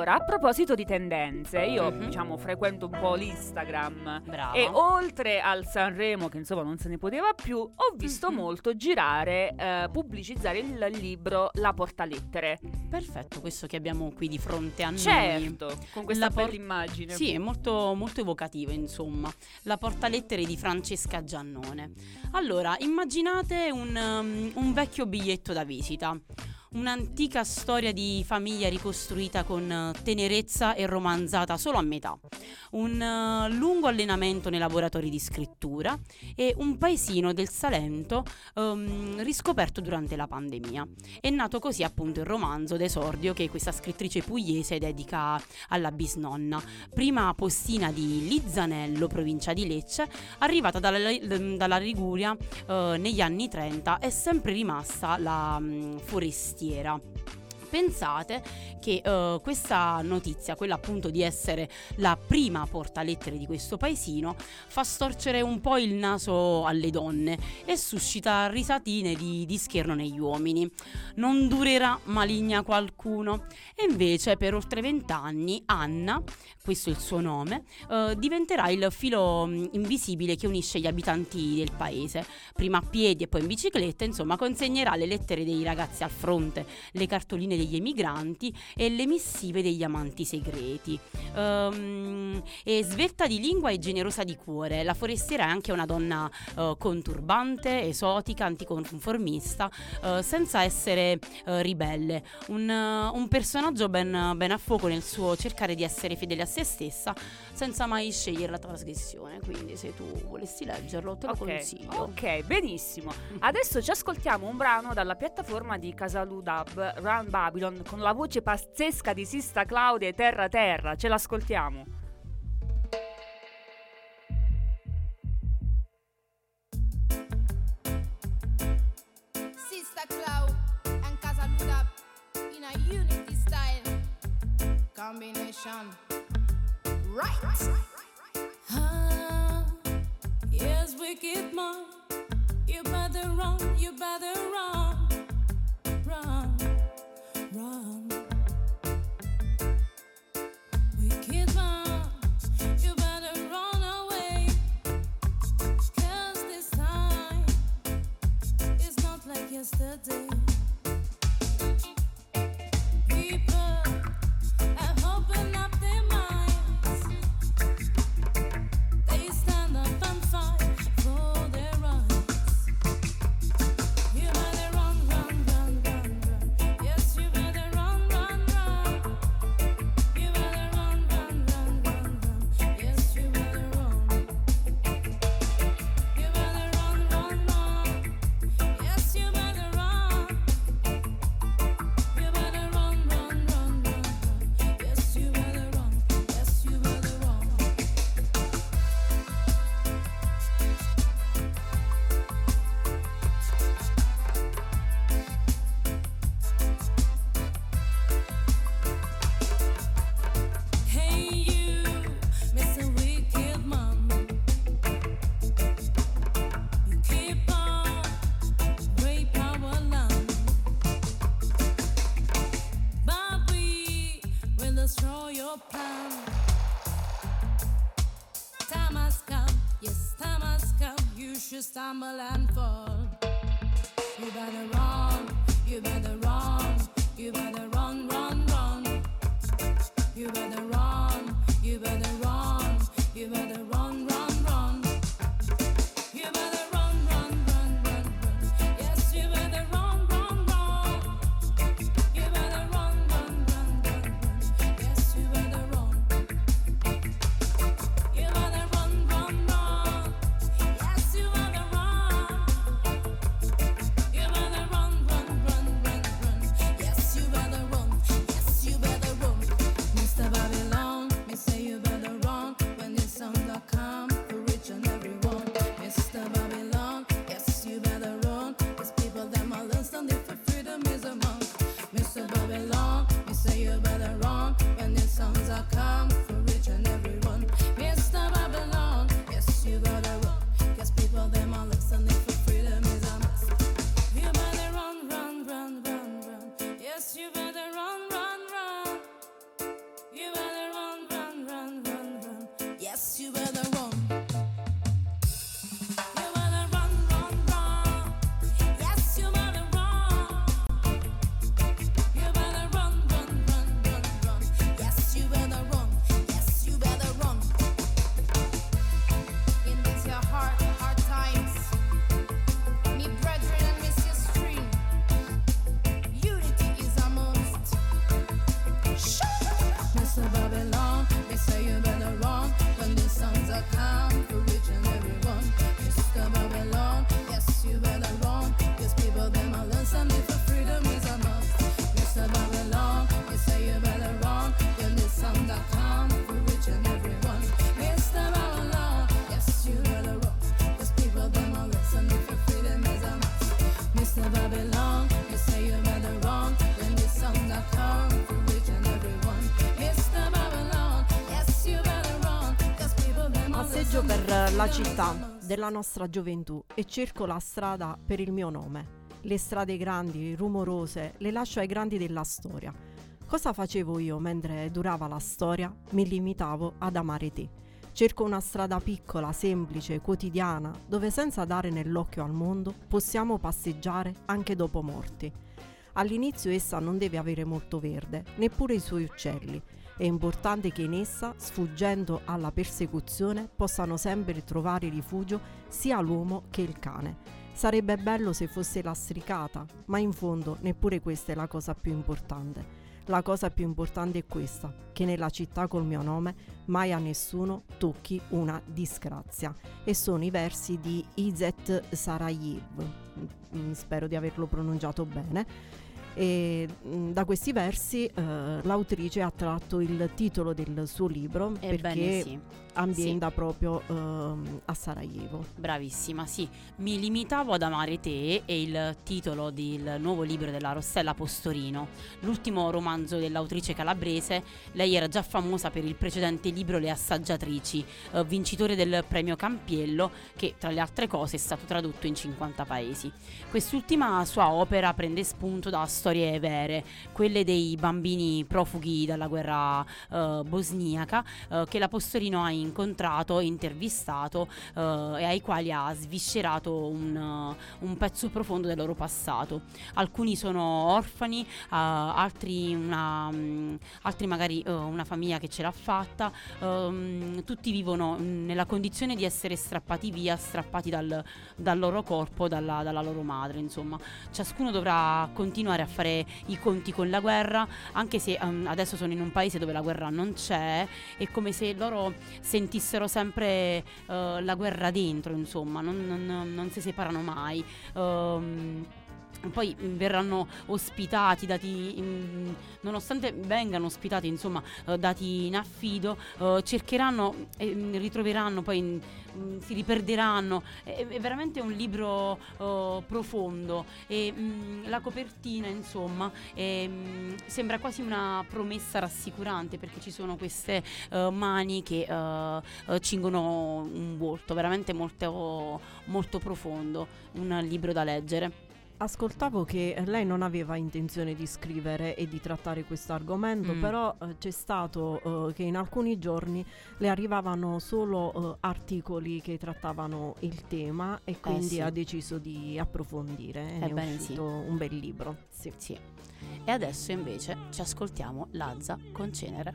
Allora, a proposito di tendenze, io Mhm. diciamo frequento un po' l'Instagram Brava. e oltre al Sanremo, che insomma non se ne poteva più, ho visto Mhm. molto girare, eh, pubblicizzare il libro La Portalettere. Perfetto, questo che abbiamo qui di fronte a noi. Certo, con questa La por- bella immagine. Sì, è molto, molto evocativo, insomma. La portalettere di Francesca Giannone. Allora, immaginate un, um, un vecchio biglietto da visita. Un'antica storia di famiglia ricostruita con eh, tenerezza e romanzata solo a metà. Un eh, lungo allenamento nei laboratori di scrittura e un paesino del Salento ehm, riscoperto durante la pandemia. È nato così appunto il romanzo d'esordio che questa scrittrice pugliese dedica alla bisnonna, prima postina di Lizzanello, provincia di Lecce, arrivata dalla, dalla Liguria eh, negli anni 30, è sempre rimasta la mm, forestiera. Pensate che eh, questa notizia, quella appunto di essere la prima portalettere di questo paesino, fa storcere un po' il naso alle donne e suscita risatine di, di scherno negli uomini. Non durerà maligna qualcuno. E invece per oltre vent'anni Anna, questo è il suo nome, eh, diventerà il filo mh, invisibile che unisce gli abitanti del paese. Prima a piedi e poi in bicicletta, insomma, consegnerà le lettere dei ragazzi al fronte, le cartoline degli emigranti e le missive degli amanti segreti. Ehm, è svelta di lingua e generosa di cuore. La forestiera è anche una donna eh, conturbante, esotica, anticonformista, eh, senza essere eh, ribelle. Un, un personaggio ben, ben a fuoco nel suo cercare di essere fedele a se stessa, senza mai scegliere la trasgressione. Quindi, se tu volessi leggerlo, te lo Ok, consiglio. ok, benissimo. Adesso ci ascoltiamo un brano dalla piattaforma di Casaludab, Run Babylon, con la voce pazzesca di Sista Claudia e Terra Terra. Ce l'ascoltiamo. Sister Cloud and Casa Luda in a unity style combination. Right. Ah, yes, wicked man. You better run, la città della nostra gioventù e cerco la strada per il mio nome. Le strade grandi, rumorose, le lascio ai grandi della storia. Cosa facevo io mentre durava la storia? Mi limitavo ad amare te. Cerco una strada piccola, semplice, quotidiana, dove senza dare nell'occhio al mondo possiamo passeggiare anche dopo morti. All'inizio essa non deve avere molto verde, neppure i suoi uccelli. È importante che in essa, sfuggendo alla persecuzione, possano sempre trovare rifugio sia l'uomo che il cane. Sarebbe bello se fosse lastricata, ma in fondo neppure questa è la cosa più importante. La cosa più importante è questa, che nella città col mio nome mai a nessuno tocchi una disgrazia. E sono i versi di Izet Sarajev, Mm, spero di averlo pronunciato bene. E mm, da questi versi eh, l'autrice ha tratto il titolo del suo libro Ebbene perché sì. Ambienta proprio ehm, a Sarajevo. Bravissima, sì. Mi limitavo ad amare te è il titolo del nuovo libro della Rossella Postorino, l'ultimo romanzo dell'autrice calabrese. Lei era già famosa per il precedente libro Le Assaggiatrici, eh, vincitore del premio Campiello, che tra le altre cose è stato tradotto in 50 paesi. Quest'ultima sua opera prende spunto da storie vere, quelle dei bambini profughi dalla guerra eh, bosniaca, eh, che la Postorino ha incontrato, intervistato eh, e ai quali ha sviscerato un, uh, un pezzo profondo del loro passato. Alcuni sono orfani, uh, altri, una, mm, altri magari uh, una famiglia che ce l'ha fatta, um, tutti vivono mm, nella condizione di essere strappati via, strappati dal, dal loro corpo, dalla, dalla loro madre, insomma. Ciascuno dovrà continuare a fare i conti con la guerra, anche se um, adesso sono in un paese dove la guerra non c'è, è come se loro sentissero sempre uh, la guerra dentro, insomma, non, non- non si separano mai. Ehm, poi mh, verranno ospitati, dati in- nonostante vengano ospitati, insomma, eh, dati in affido, eh, cercheranno e mh, ritroveranno, poi mh, si riperderanno. È, veramente un libro eh, profondo e mh, la copertina, insomma, è, mh, sembra quasi una promessa rassicurante perché ci sono queste eh, mani che eh, eh, cingono un volto, veramente molto, molto profondo, un libro da leggere. Ascoltavo che lei non aveva intenzione di scrivere e di trattare questo argomento, Mm. però eh, c'è stato eh, che in alcuni giorni le arrivavano solo eh, articoli che trattavano il tema e quindi sì. ha deciso di approfondire. e ne è sì. uscito un bel libro. Sì. Sì. E adesso invece ci ascoltiamo Lazza con Cenere.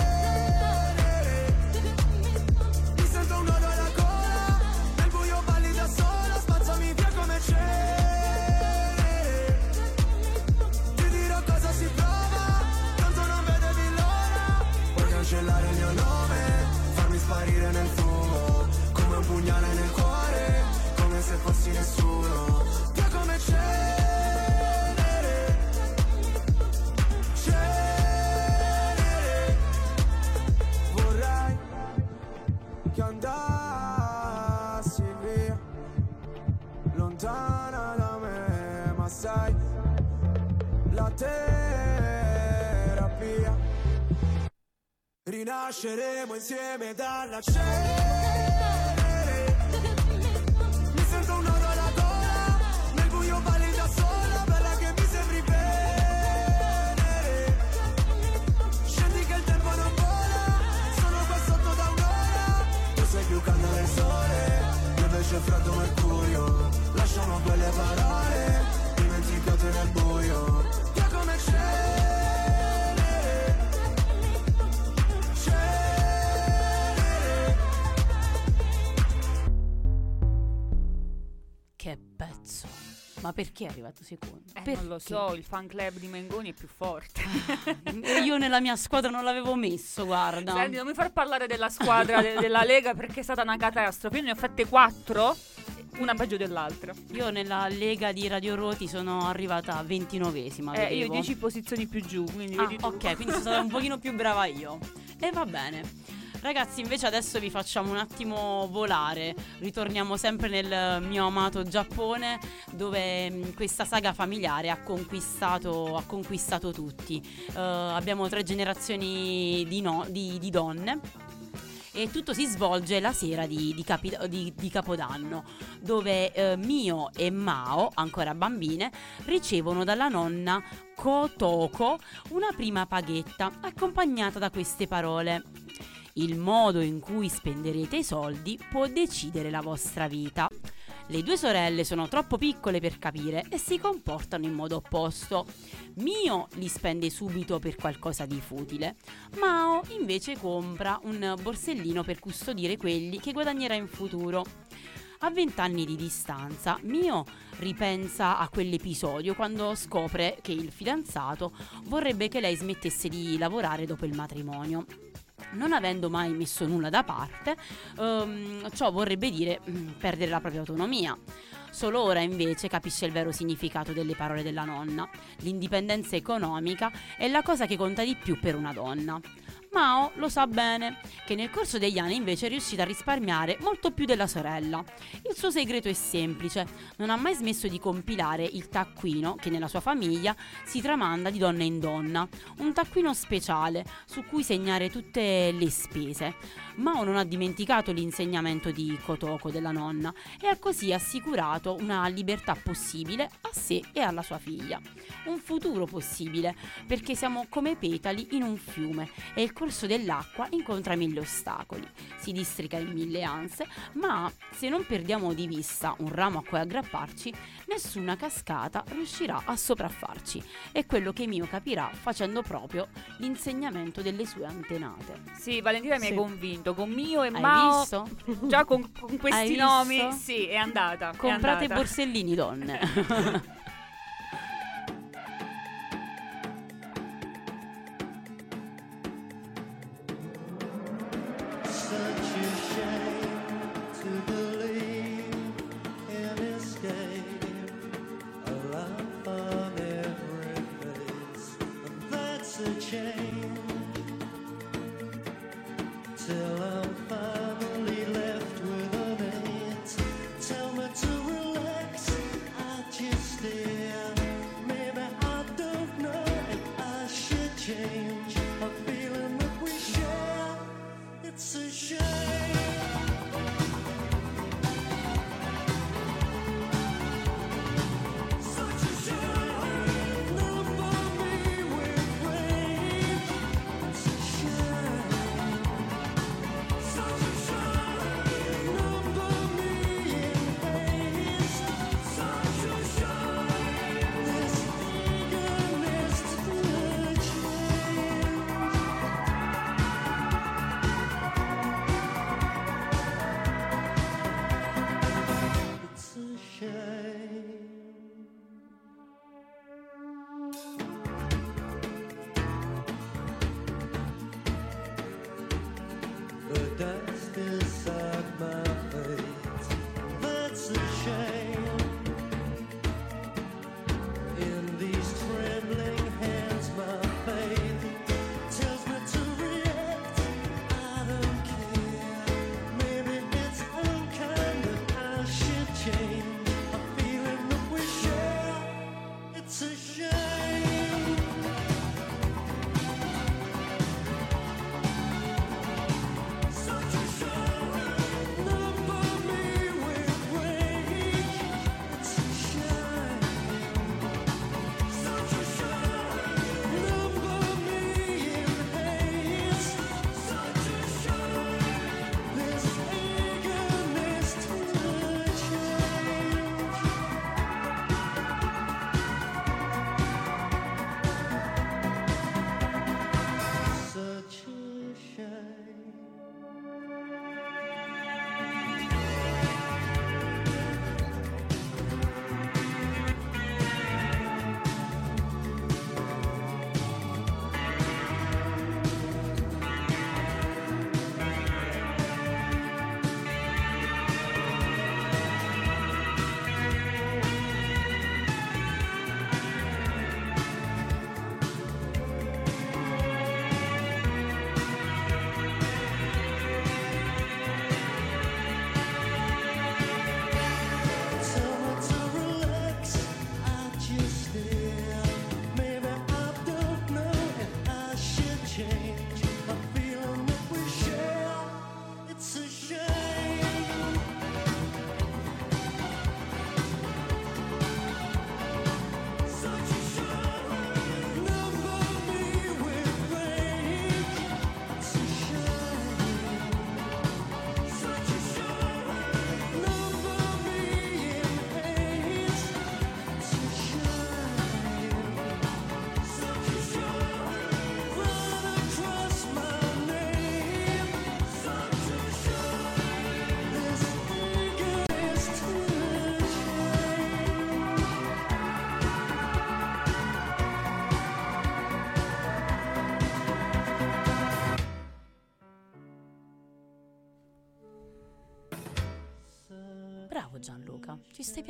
terapia. Rinasceremo insieme dalla cenere. Mi sento un nodo alla gola, nel buio balli da sola, bella che mi sembri venere. Scendi che il tempo non vola, sono qua sotto da un'ora. Tu sei più calda del sole, io invece freddo mercurio. Lasciamo quelle parole, dimenticate nel buio. Che pezzo. Ma perché è arrivato secondo? Eh, non lo so, il fan club di Mengoni è più forte. E Io nella mia squadra non l'avevo messo, guarda. Senti, non mi far parlare della squadra de- della Lega perché è stata una catastrofe. Io ne ho fatte quattro, una peggio dell'altra. Io nella lega di Radio Roti sono arrivata a 29esima. Eh, io vedevo. 10 posizioni più giù, quindi Ah, ok, quindi sono stata un pochino più brava io. E va bene. Ragazzi, invece adesso vi facciamo un attimo volare. Ritorniamo sempre nel mio amato Giappone, dove mh, questa saga familiare ha conquistato, ha conquistato tutti. Eh, abbiamo tre generazioni di, no- di- di donne. E tutto si svolge la sera di, di capi- di- di Capodanno, dove eh, Mio e Mao, ancora bambine, ricevono dalla nonna Kotoko una prima paghetta, accompagnata da queste parole. Il modo in cui spenderete i soldi può decidere la vostra vita. Le due sorelle sono troppo piccole per capire e si comportano in modo opposto. Mio li spende subito per qualcosa di futile. Mao invece compra un borsellino per custodire quelli che guadagnerà in futuro. A vent'anni di distanza, Mio ripensa a quell'episodio quando scopre che il fidanzato vorrebbe che lei smettesse di lavorare dopo il matrimonio. Non avendo mai messo nulla da parte, ehm, ciò vorrebbe dire mm, perdere la propria autonomia. Solo ora invece capisce il vero significato delle parole della nonna. L'indipendenza economica è la cosa che conta di più per una donna. Mao lo sa bene, che nel corso degli anni invece è riuscita a risparmiare molto più della sorella. Il suo segreto è semplice, non ha mai smesso di compilare il taccuino che nella sua famiglia si tramanda di donna in donna, un taccuino speciale su cui segnare tutte le spese. Mao non ha dimenticato l'insegnamento di Kotoko della nonna e ha così assicurato una libertà possibile a sé e alla sua figlia. Un futuro possibile, perché siamo come petali in un fiume e il corso dell'acqua incontra mille ostacoli, si districa in mille anse, ma se non perdiamo di vista un ramo a cui aggrapparci, nessuna cascata riuscirà a sopraffarci. È quello che Mio capirà facendo proprio l'insegnamento delle sue antenate. Sì, Valentina mi Sì. hai convinto. Con Mio e Hai Mao, visto? già con, con questi Hai nomi, visto? sì, è andata. è Comprate andata. borsellini donne. change.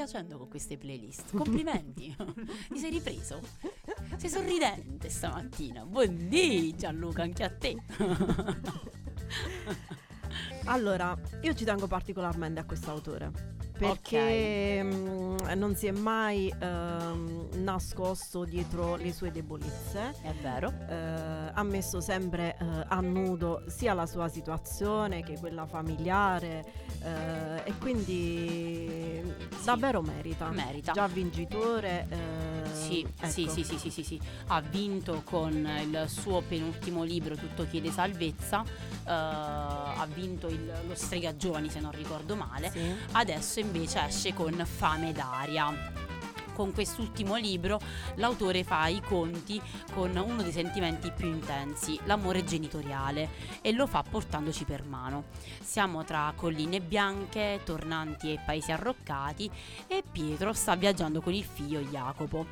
Piacendo con queste playlist. Complimenti. Ti sei ripreso? Sei sorridente stamattina. Buondì Gianluca, anche a te. Allora, io ci tengo particolarmente a quest'autore perché mm, non si è mai ehm, nascosto dietro le sue debolezze. È vero. Eh, ha messo sempre eh, a nudo sia la sua situazione che quella familiare eh, e quindi davvero merita. Merita. Già vincitore. eh, Sì, sì, ecco. sì, sì, sì, sì, sì. Ha vinto con il suo penultimo libro, Tutto chiede salvezza. eh, ha vinto il- lo Strega Giovani, se non ricordo male. Sì. Adesso invece esce con Fame d'aria. Con quest'ultimo libro l'autore fa i conti con uno dei sentimenti più intensi, l'amore genitoriale, e lo fa portandoci per mano. Siamo tra colline bianche, tornanti e paesi arroccati e Pietro sta viaggiando con il figlio Jacopo.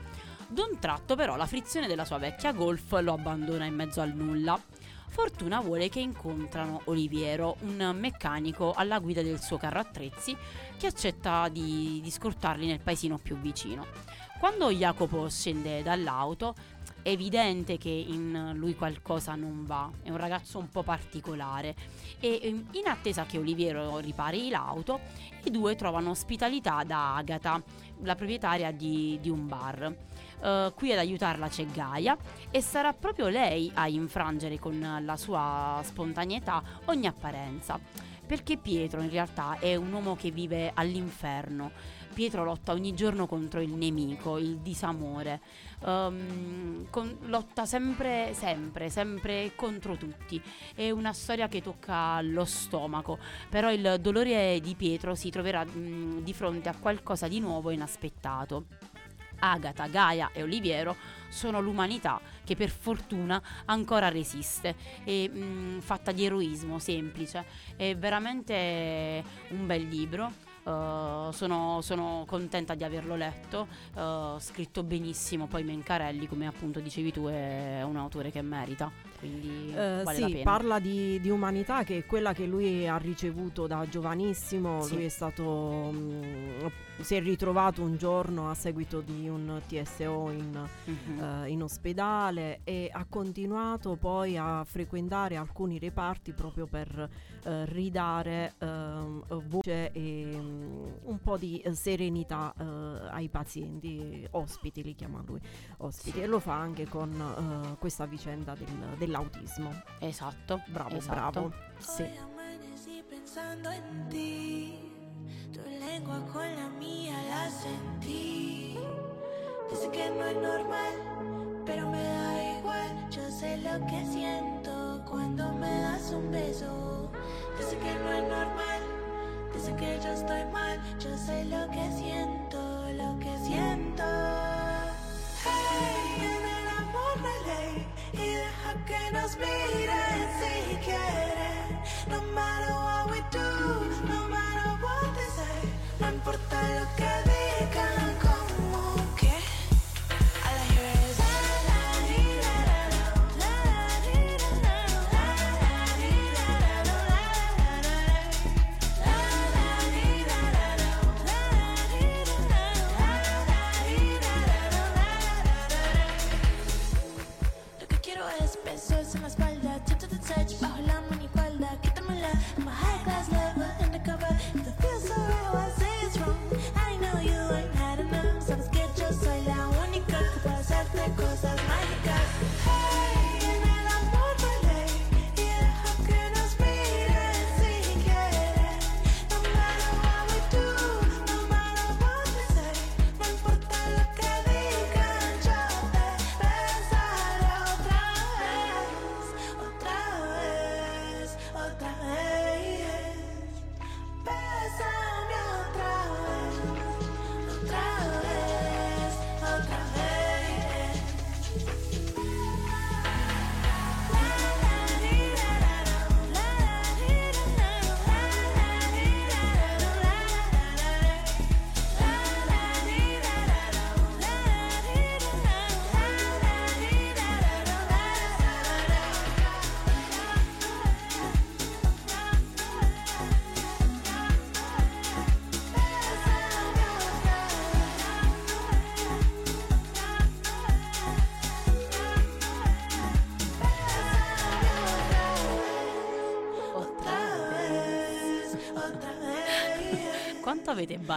D'un tratto però la frizione della sua vecchia Golf lo abbandona in mezzo al nulla. Fortuna vuole che incontrano Oliviero, un meccanico alla guida del suo carro attrezzi, che accetta di, di scortarli nel paesino più vicino. Quando Jacopo scende dall'auto, è evidente che in lui qualcosa non va, è un ragazzo un po' particolare e ehm, in attesa che Oliviero ripari l'auto, i due trovano ospitalità da Agata, la proprietaria di, di un bar. Eh, qui ad aiutarla c'è Gaia e sarà proprio lei a infrangere con la sua spontaneità ogni apparenza. Perché Pietro in realtà è un uomo che vive all'inferno. Pietro lotta ogni giorno contro il nemico, il disamore. Ehm, con- lotta sempre, sempre, sempre contro tutti. È una storia che tocca lo stomaco. Però il dolore di Pietro si troverà mm, di fronte a qualcosa di nuovo e inaspettato. Agata, Gaia e Oliviero sono l'umanità che per fortuna ancora resiste e mm, fatta di eroismo semplice. È veramente un bel libro. Uh, sono, sono contenta di averlo letto, uh, scritto benissimo. Poi Mencarelli, come appunto dicevi tu, è un autore che merita, quindi Eh, vale sì, parla di, di umanità che è quella che lui ha ricevuto da giovanissimo. Sì. Lui è stato. mm, si è ritrovato un giorno a seguito di un TSO in, Mhm. eh, in ospedale e ha continuato poi a frequentare alcuni reparti proprio per eh, ridare ehm, voce e mm, un po' di serenità eh, ai pazienti, ospiti li chiama lui, ospiti, e lo fa anche con questa vicenda del- dell'autismo. Esatto, Bravo, esatto. bravo. Sì. Pensando en ti. Tu lengua con la mía la sentí. Dice que no es normal, pero me da igual. Yo sé lo que siento cuando me das un beso. Dice que no es normal, dice que yo estoy mal. Yo sé lo que siento, lo que siento. Hey, en el amor ley y deja que nos miren si quieren. No matter what we do, no no importa lo que digan,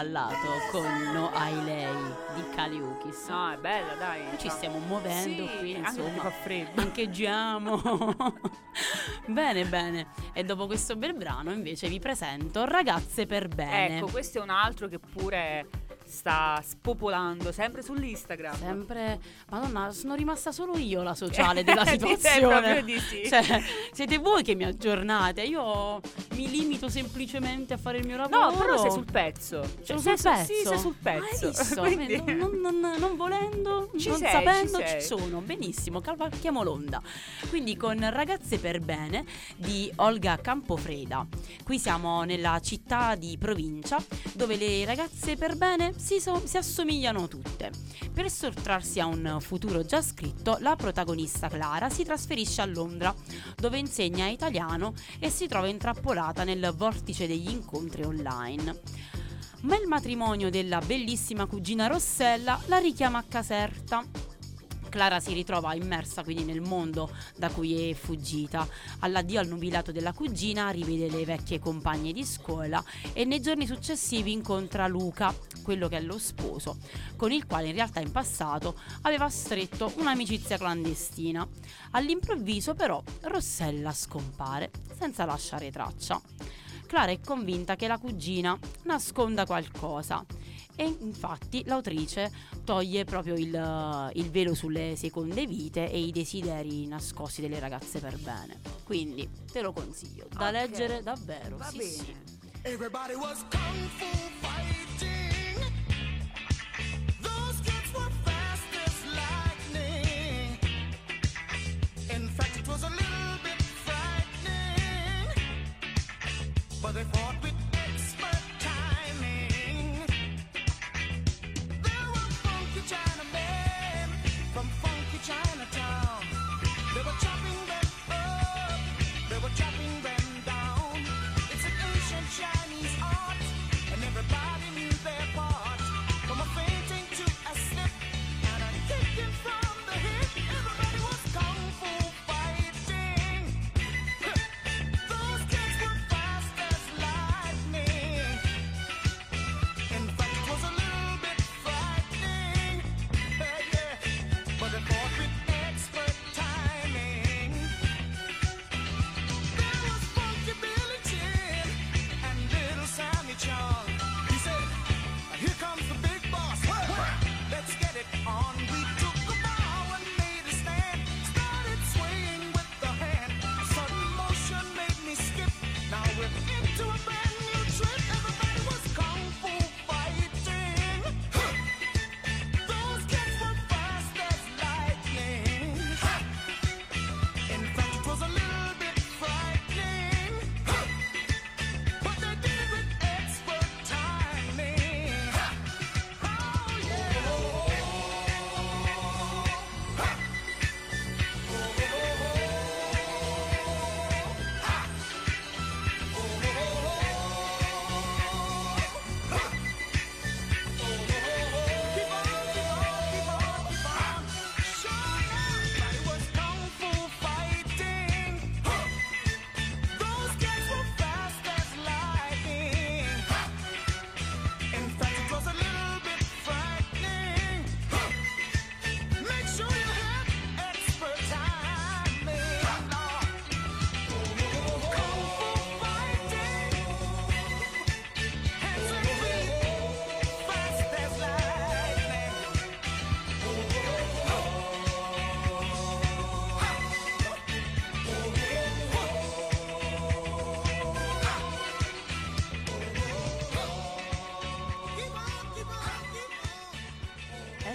ballato con No ai lei di Kaliukis? No, è bella, dai. Ci stiamo muovendo Sì, qui, anche insomma. perché fa freddo. Ancheggiamo. bene, bene. E dopo questo bel brano invece vi presento Ragazze per bene. Ecco, questo è un altro che pure sta spopolando sempre sull'Instagram. Sempre, madonna, sono rimasta solo io la sociale della situazione. di sì. Cioè, siete voi che mi aggiornate. Io mi limito semplicemente a fare il mio lavoro. No, però sei sul pezzo. Sono Cioè, sul sei- pezzo. Sì, sei sul pezzo. visto? Quindi- Non, non- non volendo, Ci non sei, sapendo, ci ci, sei. sono. Benissimo, cavalchiamo l'onda. Quindi con Ragazze per bene di Olga Campofreda. Qui siamo nella città di provincia dove le ragazze per bene si, so- si assomigliano tutte. Per sottrarsi a un futuro già scritto, la protagonista Clara si trasferisce a Londra, dove insegna italiano e si trova intrappolata nel vortice degli incontri online. Ma il matrimonio della bellissima cugina Rossella la richiama a Caserta. Clara si ritrova immersa quindi nel mondo da cui è fuggita. All'addio al nubilato della cugina rivede le vecchie compagne di scuola e nei giorni successivi incontra Luca, quello che è lo sposo, con il quale in realtà in passato aveva stretto un'amicizia clandestina. All'improvviso però Rossella scompare senza lasciare traccia. Clara è convinta che la cugina nasconda qualcosa e infatti l'autrice toglie proprio il, il velo sulle seconde vite e i desideri nascosti delle ragazze per bene. Quindi te lo consiglio, da Ok. leggere davvero. Va sì, bene. sì. Everybody was kung fu fighting. Those kids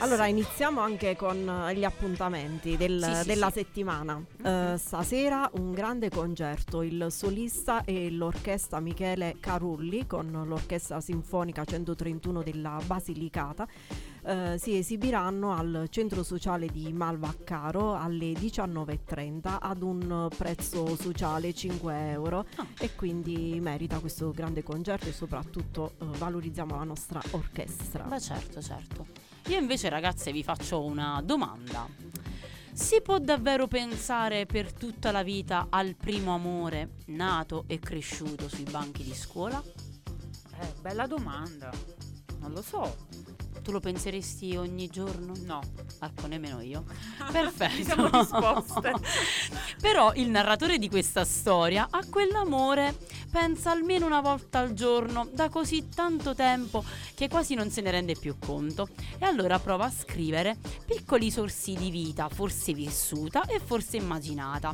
Allora iniziamo anche con eh, gli appuntamenti del- Sì, sì, della sì. settimana. Eh, stasera un grande concerto, il solista e l'orchestra Michele Carulli con l'orchestra sinfonica 131 della Basilicata. eh, si esibiranno al centro sociale di Malvaccaro alle 19.30 ad un prezzo sociale 5 euro e quindi merita questo grande concerto e soprattutto eh, valorizziamo la nostra orchestra. Beh certo, certo. Io invece ragazze vi faccio una domanda. Si può davvero pensare per tutta la vita al primo amore nato e cresciuto sui banchi di scuola? Eh, bella domanda. Non lo so. Tu lo penseresti ogni giorno? No. Ecco, nemmeno io. Perfetto. Siamo risposte. Però il narratore di questa storia a quell'amore pensa almeno una volta al giorno da così tanto tempo che quasi non se ne rende più conto. E allora prova a scrivere piccoli sorsi di vita, forse vissuta e forse immaginata.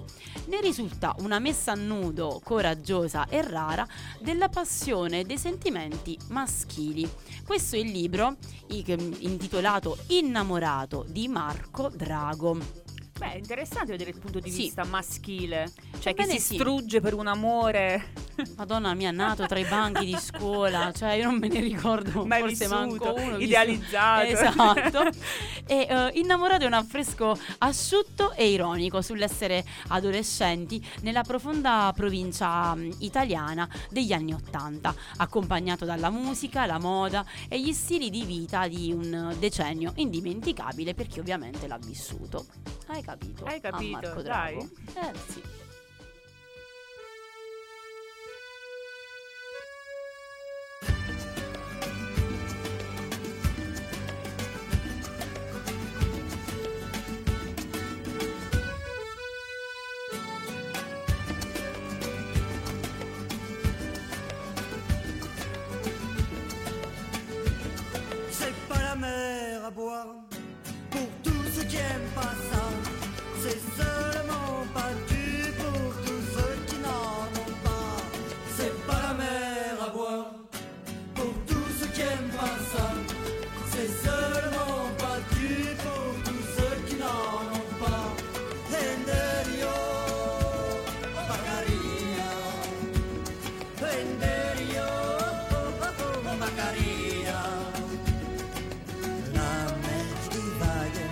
Ne risulta una messa a nudo coraggiosa e rara della passione e dei sentimenti maschili. Questo è il libro i- intitolato Innamorato di Marco Drago. Beh, è interessante vedere il punto di Sì. vista maschile. Cioè, che Ebbene si sì. strugge per un amore. Madonna mia, nato tra i banchi di scuola, cioè io non me ne ricordo Mai forse vissuto, manco uno. idealizzato. Esatto. e eh, innamorato è un affresco asciutto e ironico sull'essere adolescenti nella profonda provincia mh, italiana degli anni Ottanta, accompagnato dalla musica, la moda e gli stili di vita di un decennio indimenticabile per chi ovviamente l'ha vissuto. Hai capito? Hai A capito, Marco dai. Drago? Eh sì. C'est pas la mer à boire pour tous ceux qui aiment pas ça. Pas du pour tous ceux qui n'en ont pas. C'est pas la mer à boire pour tous ceux qui aiment pas ça. C'est seulement pas du pour tous ceux qui n'en ont pas. Enderio, Baccaria. Enderio, Baccaria. La neige qui vague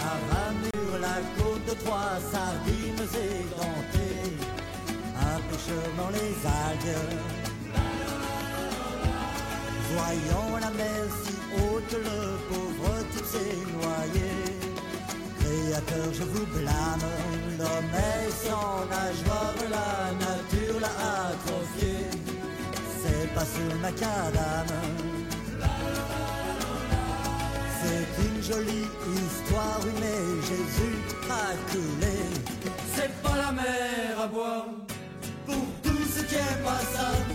à ramure la côte de trois sardines dans les algues. Voyant la mer si haute, le pauvre type s'est noyé. Créateur, je vous blâme, l'homme est sans nageoire, la nature l'a atrophié. C'est pas sur macadam. C'est une jolie histoire, mais Jésus a coulé. C'est pas la mer à boire tous ceux qui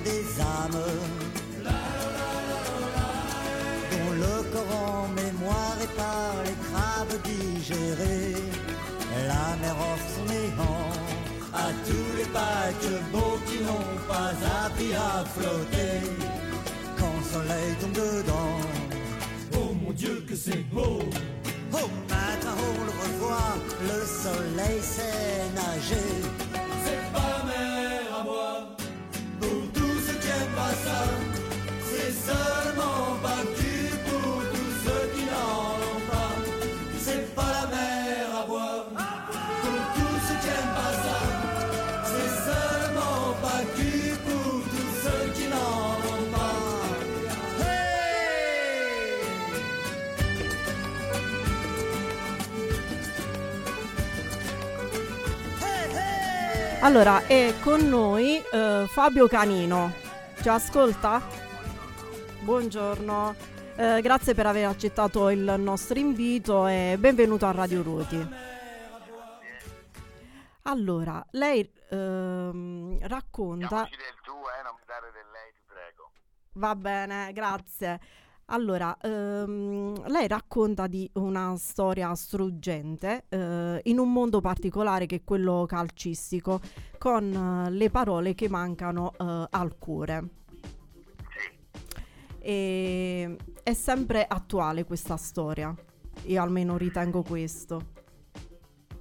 des âmes, dont le corps en mémoire est par les crabes digérés. La mer offre néant à tous les paquebots qui n'ont pas appris à flotter quand le soleil tombe dedans. Oh mon Dieu que c'est beau Au matin on le revoit, le soleil sait nager C'est pas mer à boire Allora, è con noi eh, Fabio Canino. Ci ascolta? Buongiorno. Eh, grazie per aver accettato il nostro invito e benvenuto a Radio Ruoti. Allora, lei ehm, racconta... del tu, eh, non mi dare del lei, ti prego. Va bene, grazie. Allora, ehm, lei racconta di una storia struggente eh, in un mondo particolare che è quello calcistico, con eh, le parole che mancano eh, al cuore. E è sempre attuale questa storia. Io almeno ritengo questo.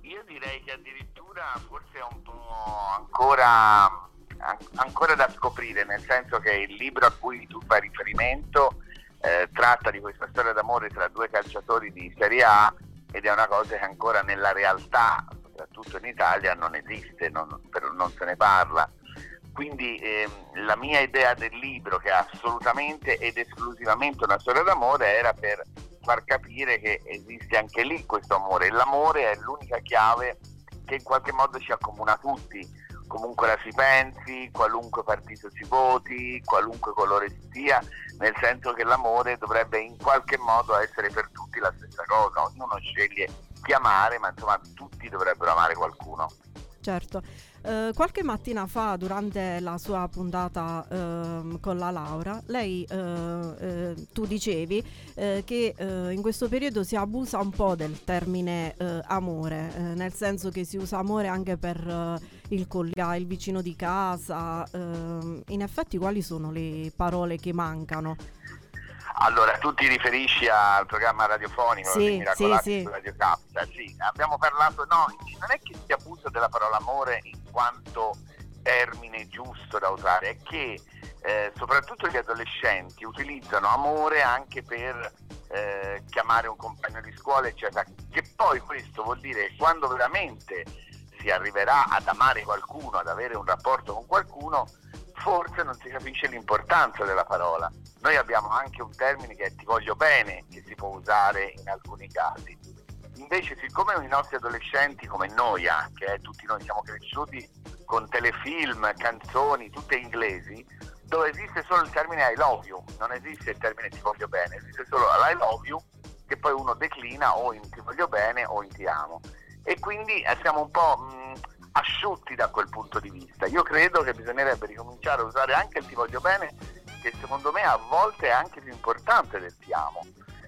Io direi che addirittura forse è un po' ancora, an- ancora da scoprire, nel senso che il libro a cui tu fai riferimento eh, tratta di questa storia d'amore tra due calciatori di Serie A ed è una cosa che ancora nella realtà, soprattutto in Italia, non esiste, non, per- non se ne parla. Quindi ehm, la mia idea del libro, che è assolutamente ed esclusivamente una storia d'amore, era per far capire che esiste anche lì questo amore. L'amore è l'unica chiave che in qualche modo ci accomuna tutti, comunque la si pensi, qualunque partito si voti, qualunque colore si sia, nel senso che l'amore dovrebbe in qualche modo essere per tutti la stessa cosa, ognuno sceglie chi amare, ma insomma tutti dovrebbero amare qualcuno. Certo. Eh, qualche mattina fa, durante la sua puntata ehm, con la Laura, lei, eh, eh, tu dicevi eh, che eh, in questo periodo si abusa un po' del termine eh, amore, eh, nel senso che si usa amore anche per eh, il collega, il vicino di casa. ehm, in effetti, quali sono le parole che mancano? Allora, tu ti riferisci al programma radiofonico Sì, Miracolati sì, sì. su Radio Capita? Sì, abbiamo parlato, no, non è che si abusa della parola amore in quanto termine giusto da usare, è che eh, soprattutto gli adolescenti utilizzano amore anche per eh, chiamare un compagno di scuola, eccetera, che poi questo vuol dire che quando veramente si arriverà ad amare qualcuno, ad avere un rapporto con qualcuno, forse non si capisce l'importanza della parola. Noi abbiamo anche un termine che è ti voglio bene, che si può usare in alcuni casi. Invece, siccome i nostri adolescenti, come noi anche, eh, tutti noi siamo cresciuti con telefilm, canzoni, tutte inglesi, dove esiste solo il termine I love you, non esiste il termine ti voglio bene, esiste solo I love you, che poi uno declina o in ti voglio bene o in ti amo. E quindi eh, siamo un po' mh, asciutti da quel punto di vista. Io credo che bisognerebbe ricominciare a usare anche il ti voglio bene, che secondo me a volte è anche più importante del ti amo.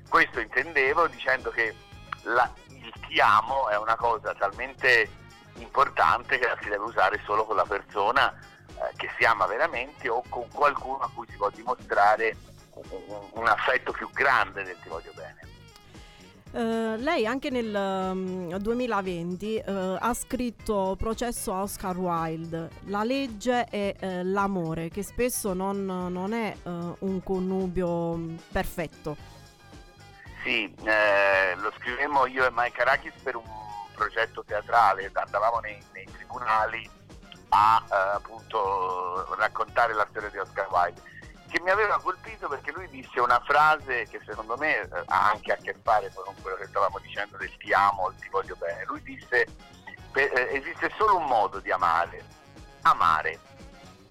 Questo intendevo dicendo che la- il ti amo è una cosa talmente importante che la si deve usare solo con la persona eh, che si ama veramente o con qualcuno a cui si può dimostrare un, un- un affetto più grande del ti voglio bene. Eh, lei anche nel um, 2020 eh, ha scritto Processo Oscar Wilde, la legge e eh, l'amore, che spesso non, non è eh, un connubio mm, perfetto. Sì, eh, lo scrivemmo io e Mike Arakis per un progetto teatrale, andavamo nei, nei tribunali a appunto raccontare la storia di Oscar Wilde, che mi aveva colpito perché lui disse una frase che secondo me eh, ha anche a che fare con quello che stavamo dicendo del ti amo, ti voglio bene. Lui disse "Pe- eh, esiste solo un modo di amare, amare.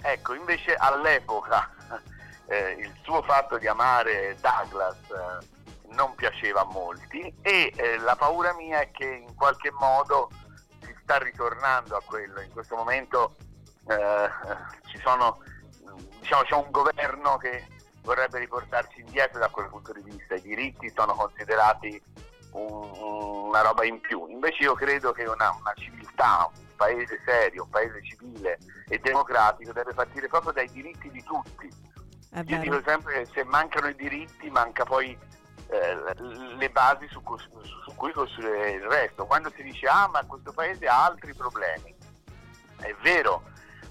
Ecco, invece all'epoca eh, il suo fatto di amare Douglas eh, non piaceva a molti e eh, la paura mia è che in qualche modo si sta ritornando a quello. In questo momento eh, ci sono, diciamo, c'è un governo che vorrebbe riportarci indietro da quel punto di vista. I diritti sono considerati un- una roba in più. Invece io credo che una, una civiltà, un paese serio, un paese civile e democratico deve partire proprio dai diritti di tutti. Io dico sempre che se mancano i diritti manca poi eh, le basi su, cui- su cui costruire il resto. Quando si dice ah ma questo paese ha altri problemi, è vero,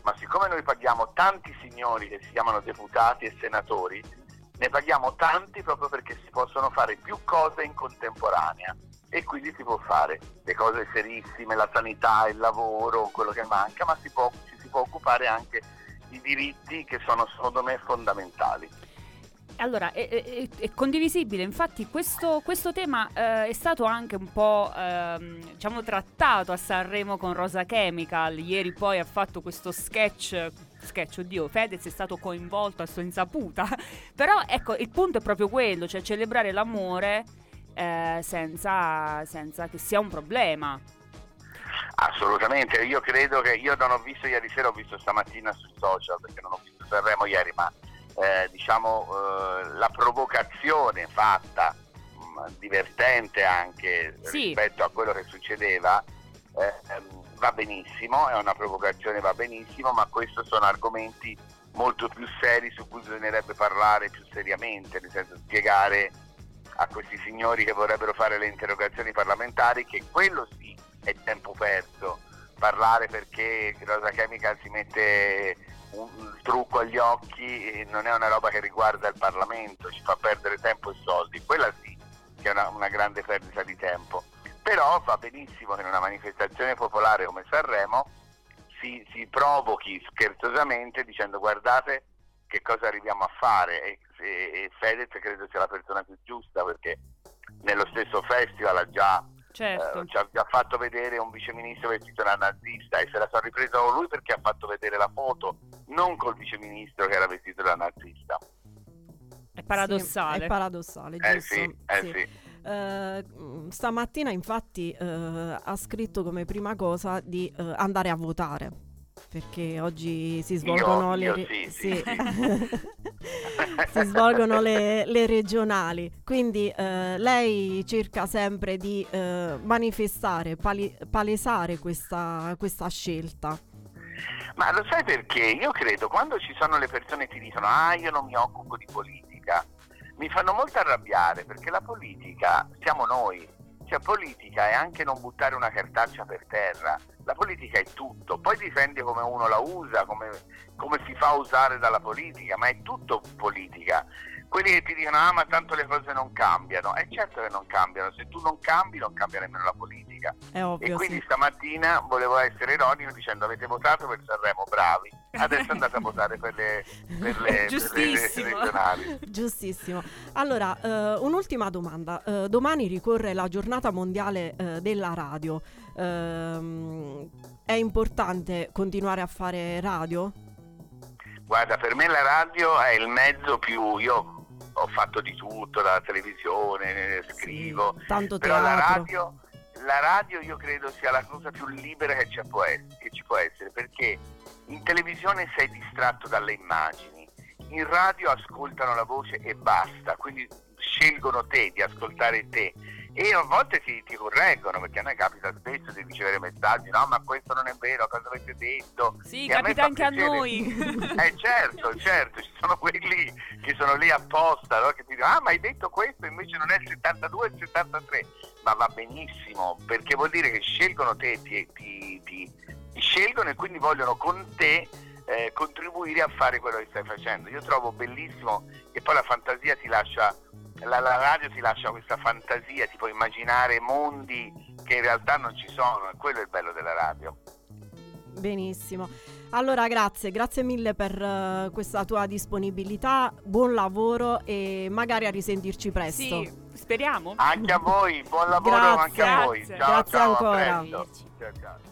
ma siccome noi paghiamo tanti signori che si chiamano deputati e senatori, ne paghiamo tanti proprio perché si possono fare più cose in contemporanea e quindi si può fare le cose serissime, la sanità, il lavoro, quello che manca, ma si può, ci si può occupare anche di diritti che sono secondo me fondamentali. Allora, è, è- è condivisibile, infatti questo, questo tema eh, è stato anche un po' ehm, diciamo, trattato a Sanremo con Rosa Chemical, ieri poi ha fatto questo sketch, sketch, oddio, Fedez è stato coinvolto a sua insaputa, però ecco, il punto è proprio quello, cioè celebrare l'amore eh, senza, senza che sia un problema. Assolutamente, io credo che io non ho visto ieri sera, ho visto stamattina sui social perché non ho visto Sanremo ieri, ma eh, diciamo eh, la provocazione fatta, mh, divertente anche Sì. rispetto a quello che succedeva, eh, ehm, va benissimo, è una provocazione, va benissimo, ma questi sono argomenti molto più seri su cui bisognerebbe parlare più seriamente, nel senso spiegare a questi signori che vorrebbero fare le interrogazioni parlamentari che quello sì è tempo perso, parlare perché Rosa Chemical si mette un, trucco agli occhi non è una roba che riguarda il Parlamento, ci fa perdere tempo e soldi, quella sì che è una, una grande perdita di tempo, però va benissimo che in una manifestazione popolare come Sanremo si, si provochi scherzosamente dicendo guardate che cosa arriviamo a fare. E, e, e Fedez credo sia la persona più giusta perché nello stesso festival ha già, Certo. eh, ci ha già fatto vedere un viceministro vestito da nazista e se la sono ripresa con lui perché ha fatto vedere la foto non col viceministro che era vestito da nazista. È paradossale. Sì, è paradossale, Eh giusto? sì, eh Sì. sì. Mh, stamattina infatti eh, ha scritto come prima cosa di eh, andare a votare perché oggi si svolgono io le sì, sì. sì, si svolgono le, le regionali quindi lei cerca sempre di manifestare pali- palesare questa, questa scelta Ma lo sai perché? Io credo quando ci sono le persone che ti dicono ah io non mi occupo di politica, mi fanno molto arrabbiare perché la politica siamo noi, cioè politica è anche non buttare una cartaccia per terra, la politica è tutto, poi dipende come uno la usa, come, come si fa usare dalla politica, ma è tutto politica. Quelli che ti dicono ah ma tanto le cose non cambiano, è certo che non cambiano, se tu non cambi non cambia nemmeno la politica. ovvio E quindi sì. stamattina volevo essere ironico dicendo avete votato per Sanremo, bravi, adesso andate a votare per le, per le, per le Giustissimo. regionali. Giustissimo. Allora, eh, un'ultima domanda. Eh, domani ricorre la giornata mondiale eh, della radio. Ehm, è importante continuare a fare radio? Guarda, per me la radio è il mezzo più... Io ho fatto di tutto, dalla televisione, scrivo, Tanto però la radio, la radio io credo sia la cosa più libera che ci può essere, che ci può essere perché in televisione sei distratto dalle immagini, in radio ascoltano la voce e basta, quindi scelgono te di ascoltare te e a volte ti, ti correggono perché a noi capita spesso di ricevere messaggi no ma questo non è vero cosa avete detto Sì, E a capita fa anche a piacere. noi. eh certo certo ci sono quelli che sono lì apposta no? che ti dicono ah ma hai detto questo invece non è il 72 è il 73 ma va benissimo perché vuol dire che scelgono te ti, ti- ti- ti scelgono e quindi vogliono con te eh, contribuire a fare quello che stai facendo io trovo bellissimo che poi la fantasia ti lascia la, la radio ti lascia questa fantasia, ti puoi immaginare mondi che in realtà non ci sono, e quello è il bello della radio. Benissimo. Allora, grazie, grazie mille per eh, questa tua disponibilità. Buon lavoro e magari a risentirci presto. Sì, speriamo. Anche a voi, buon lavoro Grazie. anche a voi. Ciao, Grazie ciao, a ancora. Ciao, ciao.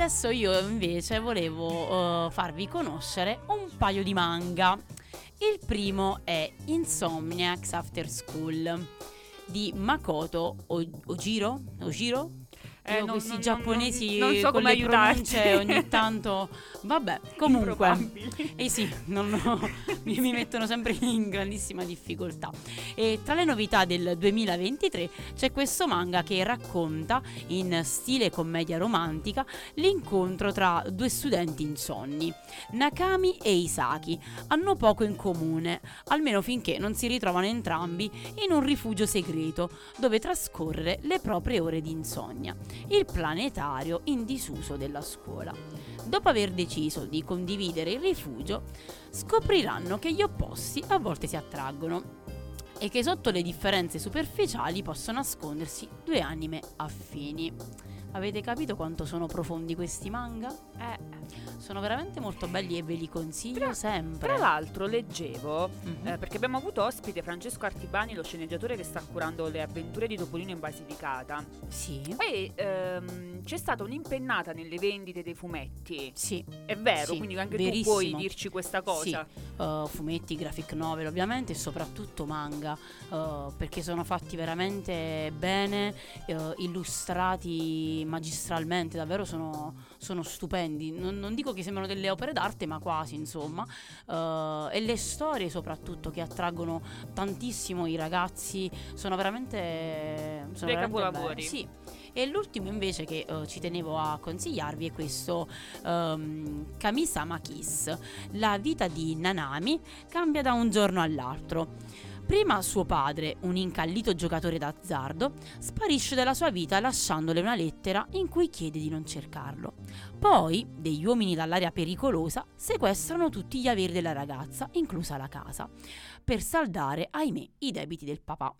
Adesso io invece volevo eh, farvi conoscere un paio di manga. Il primo è Insomniacs After School di Makoto O- Ojiro? Ojiro? Eh, non- questi non- giapponesi non- non so come aiutarti. ogni tanto vabbè comunque eh sì non- mi, mi mettono sempre in grandissima difficoltà e tra le novità del 2023 c'è questo manga che racconta in stile commedia romantica l'incontro tra due studenti insonni Nakami e Isaki hanno poco in comune almeno finché non si ritrovano entrambi in un rifugio segreto dove trascorrere le proprie ore di insonnia il planetario in disuso della scuola. Dopo aver deciso di condividere il rifugio, scopriranno che gli opposti a volte si attraggono e che sotto le differenze superficiali possono nascondersi due anime affini. Avete capito quanto sono profondi questi manga? Eh. Sono veramente molto belli e ve li consiglio sempre. Tra l'altro leggevo, Mhm. eh, perché abbiamo avuto ospite Francesco Artibani, lo sceneggiatore che sta curando le avventure di Topolino in Basilicata. Sì. E ehm, c'è stata un'impennata nelle vendite dei fumetti. Sì. È vero, Sì, quindi anche verissimo. tu puoi dirci questa cosa. Sì, uh, fumetti, graphic novel ovviamente e soprattutto manga uh, perché sono fatti veramente bene, uh, illustrati magistralmente, davvero sono, sono stupendi. Non, non dico che sembrano delle opere d'arte, ma quasi insomma. Uh, e le storie soprattutto che attraggono tantissimo i ragazzi sono veramente... Sono Dei capolavori. Sì. E l'ultimo invece che eh, ci tenevo a consigliarvi è questo ehm, Kamisama Kiss. La vita di Nanami cambia da un giorno all'altro. Prima suo padre, un incallito giocatore d'azzardo, sparisce dalla sua vita lasciandole una lettera in cui chiede di non cercarlo. Poi, degli uomini dall'area pericolosa sequestrano tutti gli averi della ragazza, inclusa la casa, per saldare, ahimè, i debiti del papà.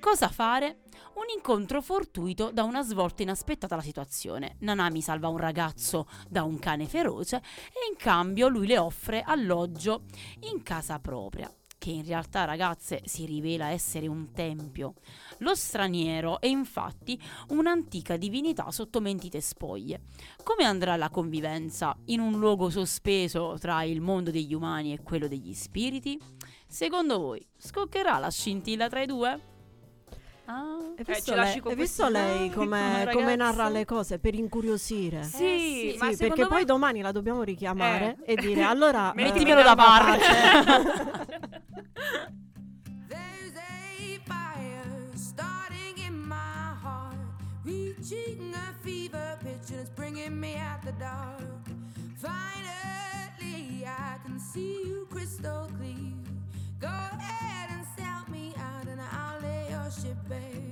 Cosa fare? Un incontro fortuito da una svolta inaspettata alla situazione. Nanami salva un ragazzo da un cane feroce e in cambio lui le offre alloggio in casa propria, che in realtà ragazze si rivela essere un tempio. Lo straniero è infatti un'antica divinità sotto mentite spoglie. Come andrà la convivenza in un luogo sospeso tra il mondo degli umani e quello degli spiriti? Secondo voi scoccherà la scintilla tra i due? Ah, Hai Eh, visto, lei, hai visto lei come, come narra le cose per incuriosire? Sì, Sì, ma perché secondo poi me- domani la dobbiamo richiamare Eh. e dire allora eh, Mettimelo da parte. There's a fire starting in my heart, reaching a fever pitch, and it's bringing me out the dark. Finally, I can see you crystal clear. Go ahead and worship, babe.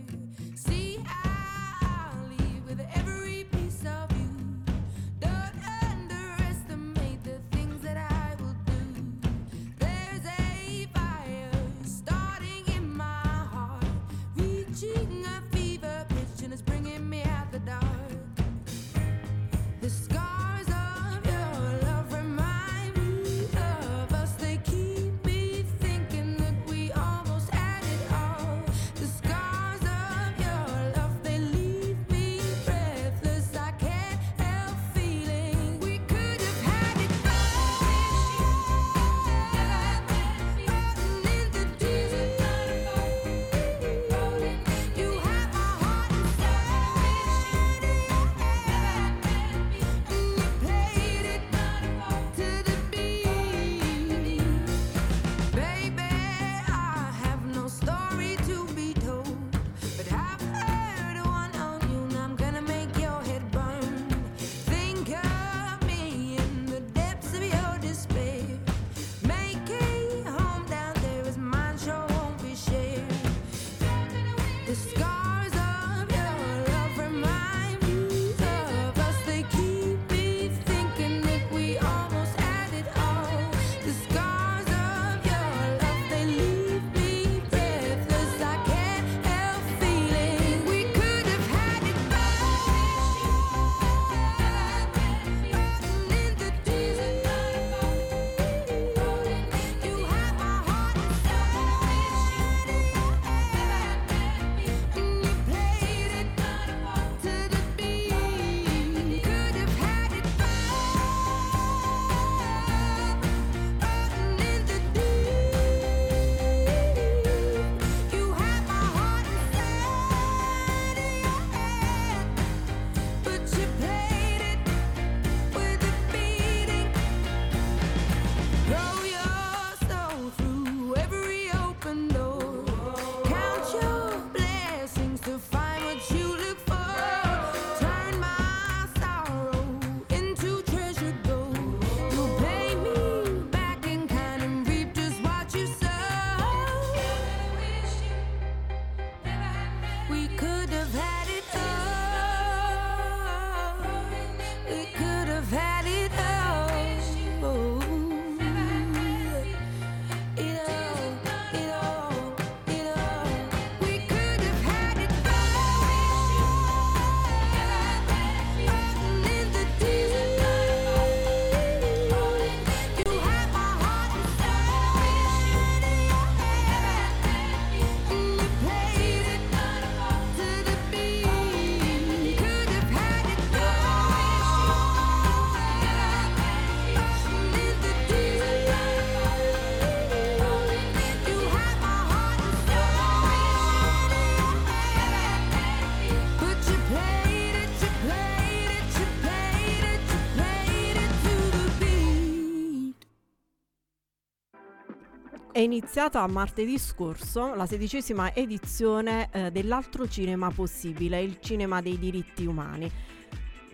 Iniziata martedì scorso la sedicesima edizione eh, dell'altro cinema possibile, il cinema dei diritti umani.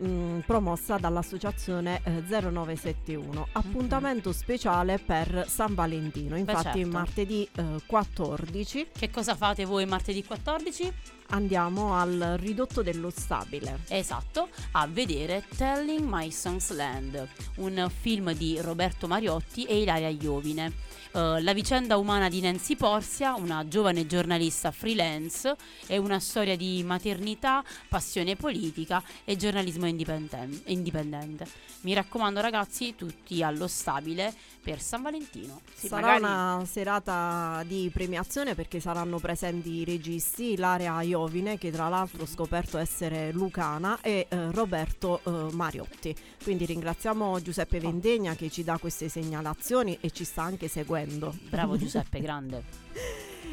mm, promossa dall'associazione eh, 0971 appuntamento speciale per San Valentino infatti certo. martedì eh, 14 Che cosa fate voi martedì 14? andiamo al ridotto dello stabile Esatto, a vedere Telling My Songs Land, un film di Roberto Mariotti e Ilaria Iovine. Eh, la vicenda umana di Nancy Porsia, una giovane giornalista freelance, è una storia di maternità, passione politica e giornalismo indipenden- indipendente. Mi raccomando ragazzi, tutti allo stabile per San Valentino. Sarà una serata di premiazione perché saranno presenti i registi Ilaria Iovine, che tra l'altro ho scoperto essere lucana, e eh, Roberto eh, Mariotti. Quindi ringraziamo Giuseppe Vendegna che ci dà queste segnalazioni e ci sta anche seguendo. Bravo Giuseppe, grande.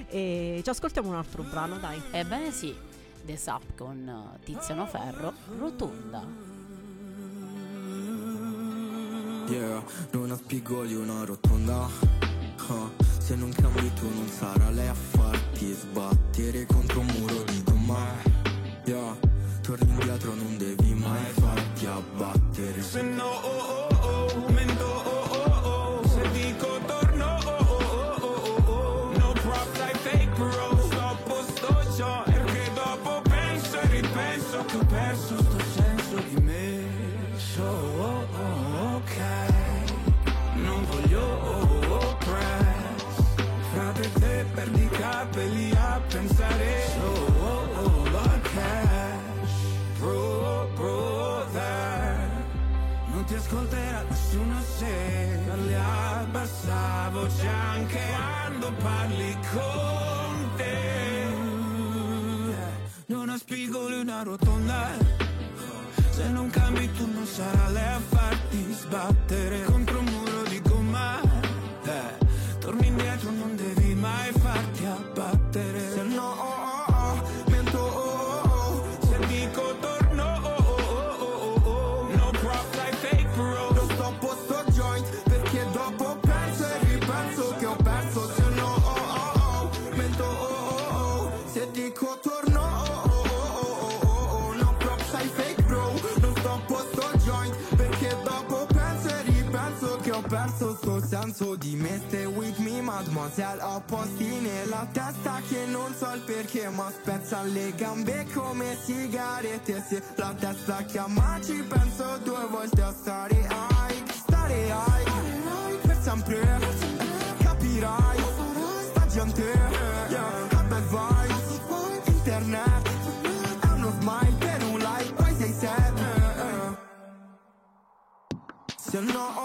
e ci ascoltiamo un altro brano, dai. Ebbene sì, The Sap con Tiziano Ferro, Rotonda. Yeah, non ha spigoli una rotonda. Ah, Se non cambi tu non sarà lei a farti sbattere contro un muro di gomma Yeah, torni indietro non devi mai farti abbattere. Se no, oh, oh, posti nella testa che non so il perché, ma spezza le gambe come sigarette. Se la testa chiama, ci penso due volte a stare high. Stare high per sempre. Capirai, sta gente, yeah, bel vibes. Internet è uno smile per un like, poi sei sad. Se no,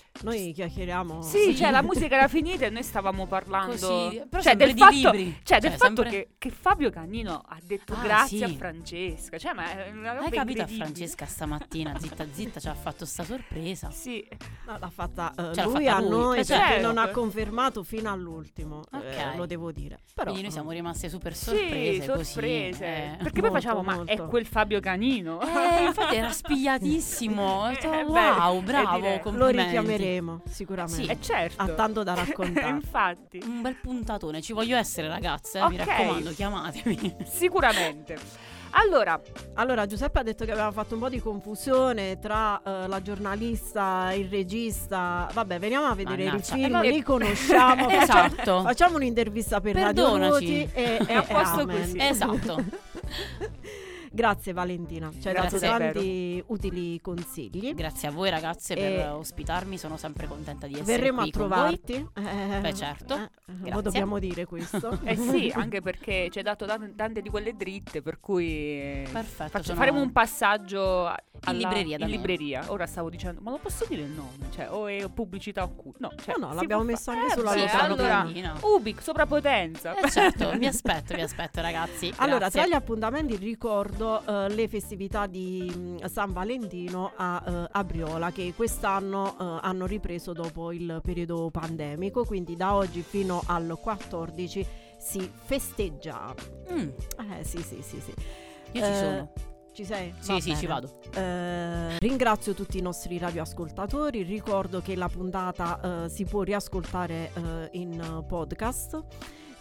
Noi chiacchieriamo. Sì, cioè la musica era finita e noi stavamo parlando Così, però cioè, del di fatto, libri. cioè, del Cioè, fatto sempre- che, che Fabio Canino ha detto Ah, grazie sì. a Francesca. Cioè, ma è una roba Hai capito a. Francesca stamattina, zitta zitta, ci ha fatto sta sorpresa. Sì. No, l'ha fatta eh, Ce l'ha lui fatta a lui, noi eh, certo. non ha confermato fino all'ultimo, eh, Ok. lo devo dire. Però, Quindi noi siamo rimaste super Sì, sorprese. sorprese. Così, eh. Perché poi Molto, facciamo, ma è molto. quel Fabio Canino. Eh, infatti era spigliatissimo. Eh, wow, bravo, direi- lo complimenti. Richiameremo sicuramente. Sì. Eh, certo. Ha tanto da raccontare. Infatti. Un bel puntatone, ci voglio essere ragazze, eh, mi Ok. raccomando, chiamatemi. Sicuramente. Allora, Allora, Giuseppe ha detto che aveva fatto un po' di confusione tra eh, la giornalista, il regista. Vabbè, veniamo a vedere Mannaggia. il film, Eh, li conosciamo. Esatto. facciamo, facciamo un'intervista per Radio Perdonaci. Ruti e, È e- a posto amen. così. Esatto. Grazie Valentina, ci hai dato tanti utili consigli. Grazie a voi ragazze per E- ospitarmi, sono sempre contenta di essere Verremo a qui con trovarti. voi. Eh, Beh certo, eh, Grazie. lo dobbiamo dire questo. Eh sì, anche perché ci hai dato tan- tante di quelle dritte, per cui Perfetto, faccio- sono- faremo un passaggio a- alla- libreria da in me. libreria. Ora stavo dicendo, ma lo posso dire il nome? Cioè, o è pubblicità occulta? No, cioè, No, no, l'abbiamo messo fa- anche Eh, sulla sì, locale allora, pianina. Ubic, sopravpotenza. Eh, certo, vi aspetto, vi aspetto ragazzi. Allora, Grazie. tra gli appuntamenti ricordo eh, le festività di mh, San Valentino a, eh, a Briola che quest'anno eh, hanno ripreso dopo il periodo pandemico, quindi da oggi fino al 14 si festeggia. Mm, Eh sì, sì, sì, sì. io ci Eh, sono. Ci sei? Sì, Va sì, bene. ci vado. Eh, ringrazio tutti i nostri radioascoltatori, ricordo che la puntata eh, si può riascoltare eh, in podcast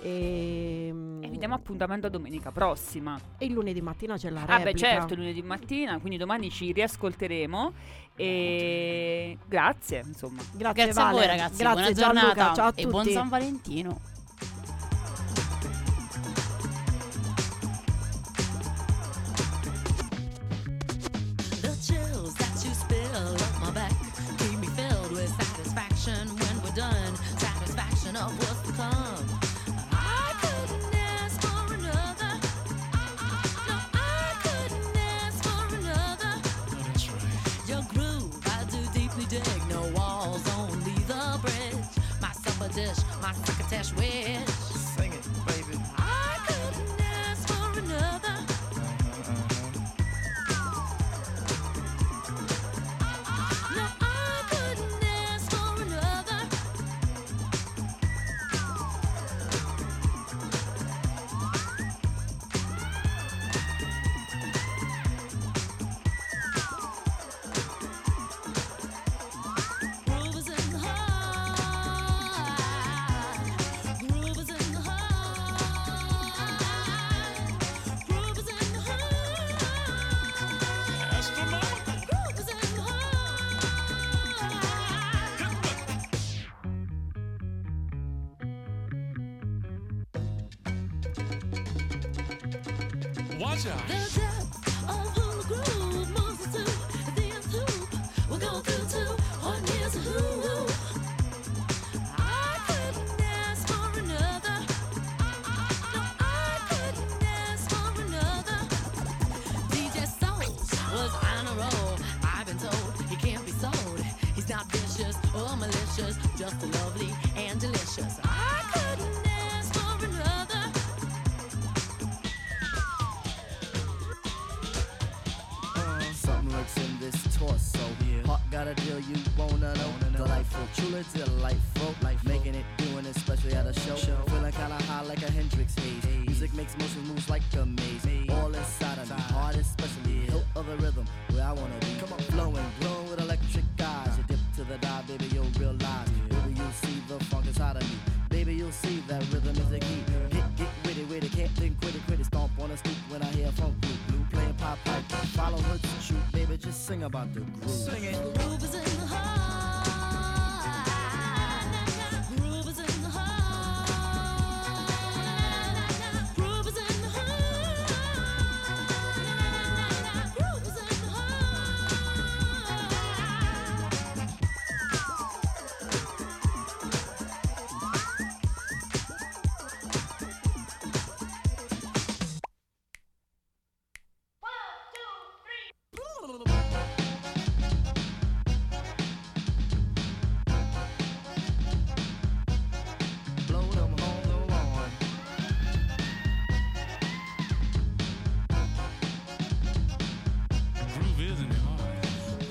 e, E vi diamo appuntamento a domenica prossima. e il lunedì mattina c'è la Ah replica. beh certo, lunedì mattina, quindi domani ci riascolteremo e grazie, insomma. Grazie, Grazie a Vale. voi ragazzi, Grazie buona Gianluca, giornata ciao a e buon tutti. San Valentino. Wish.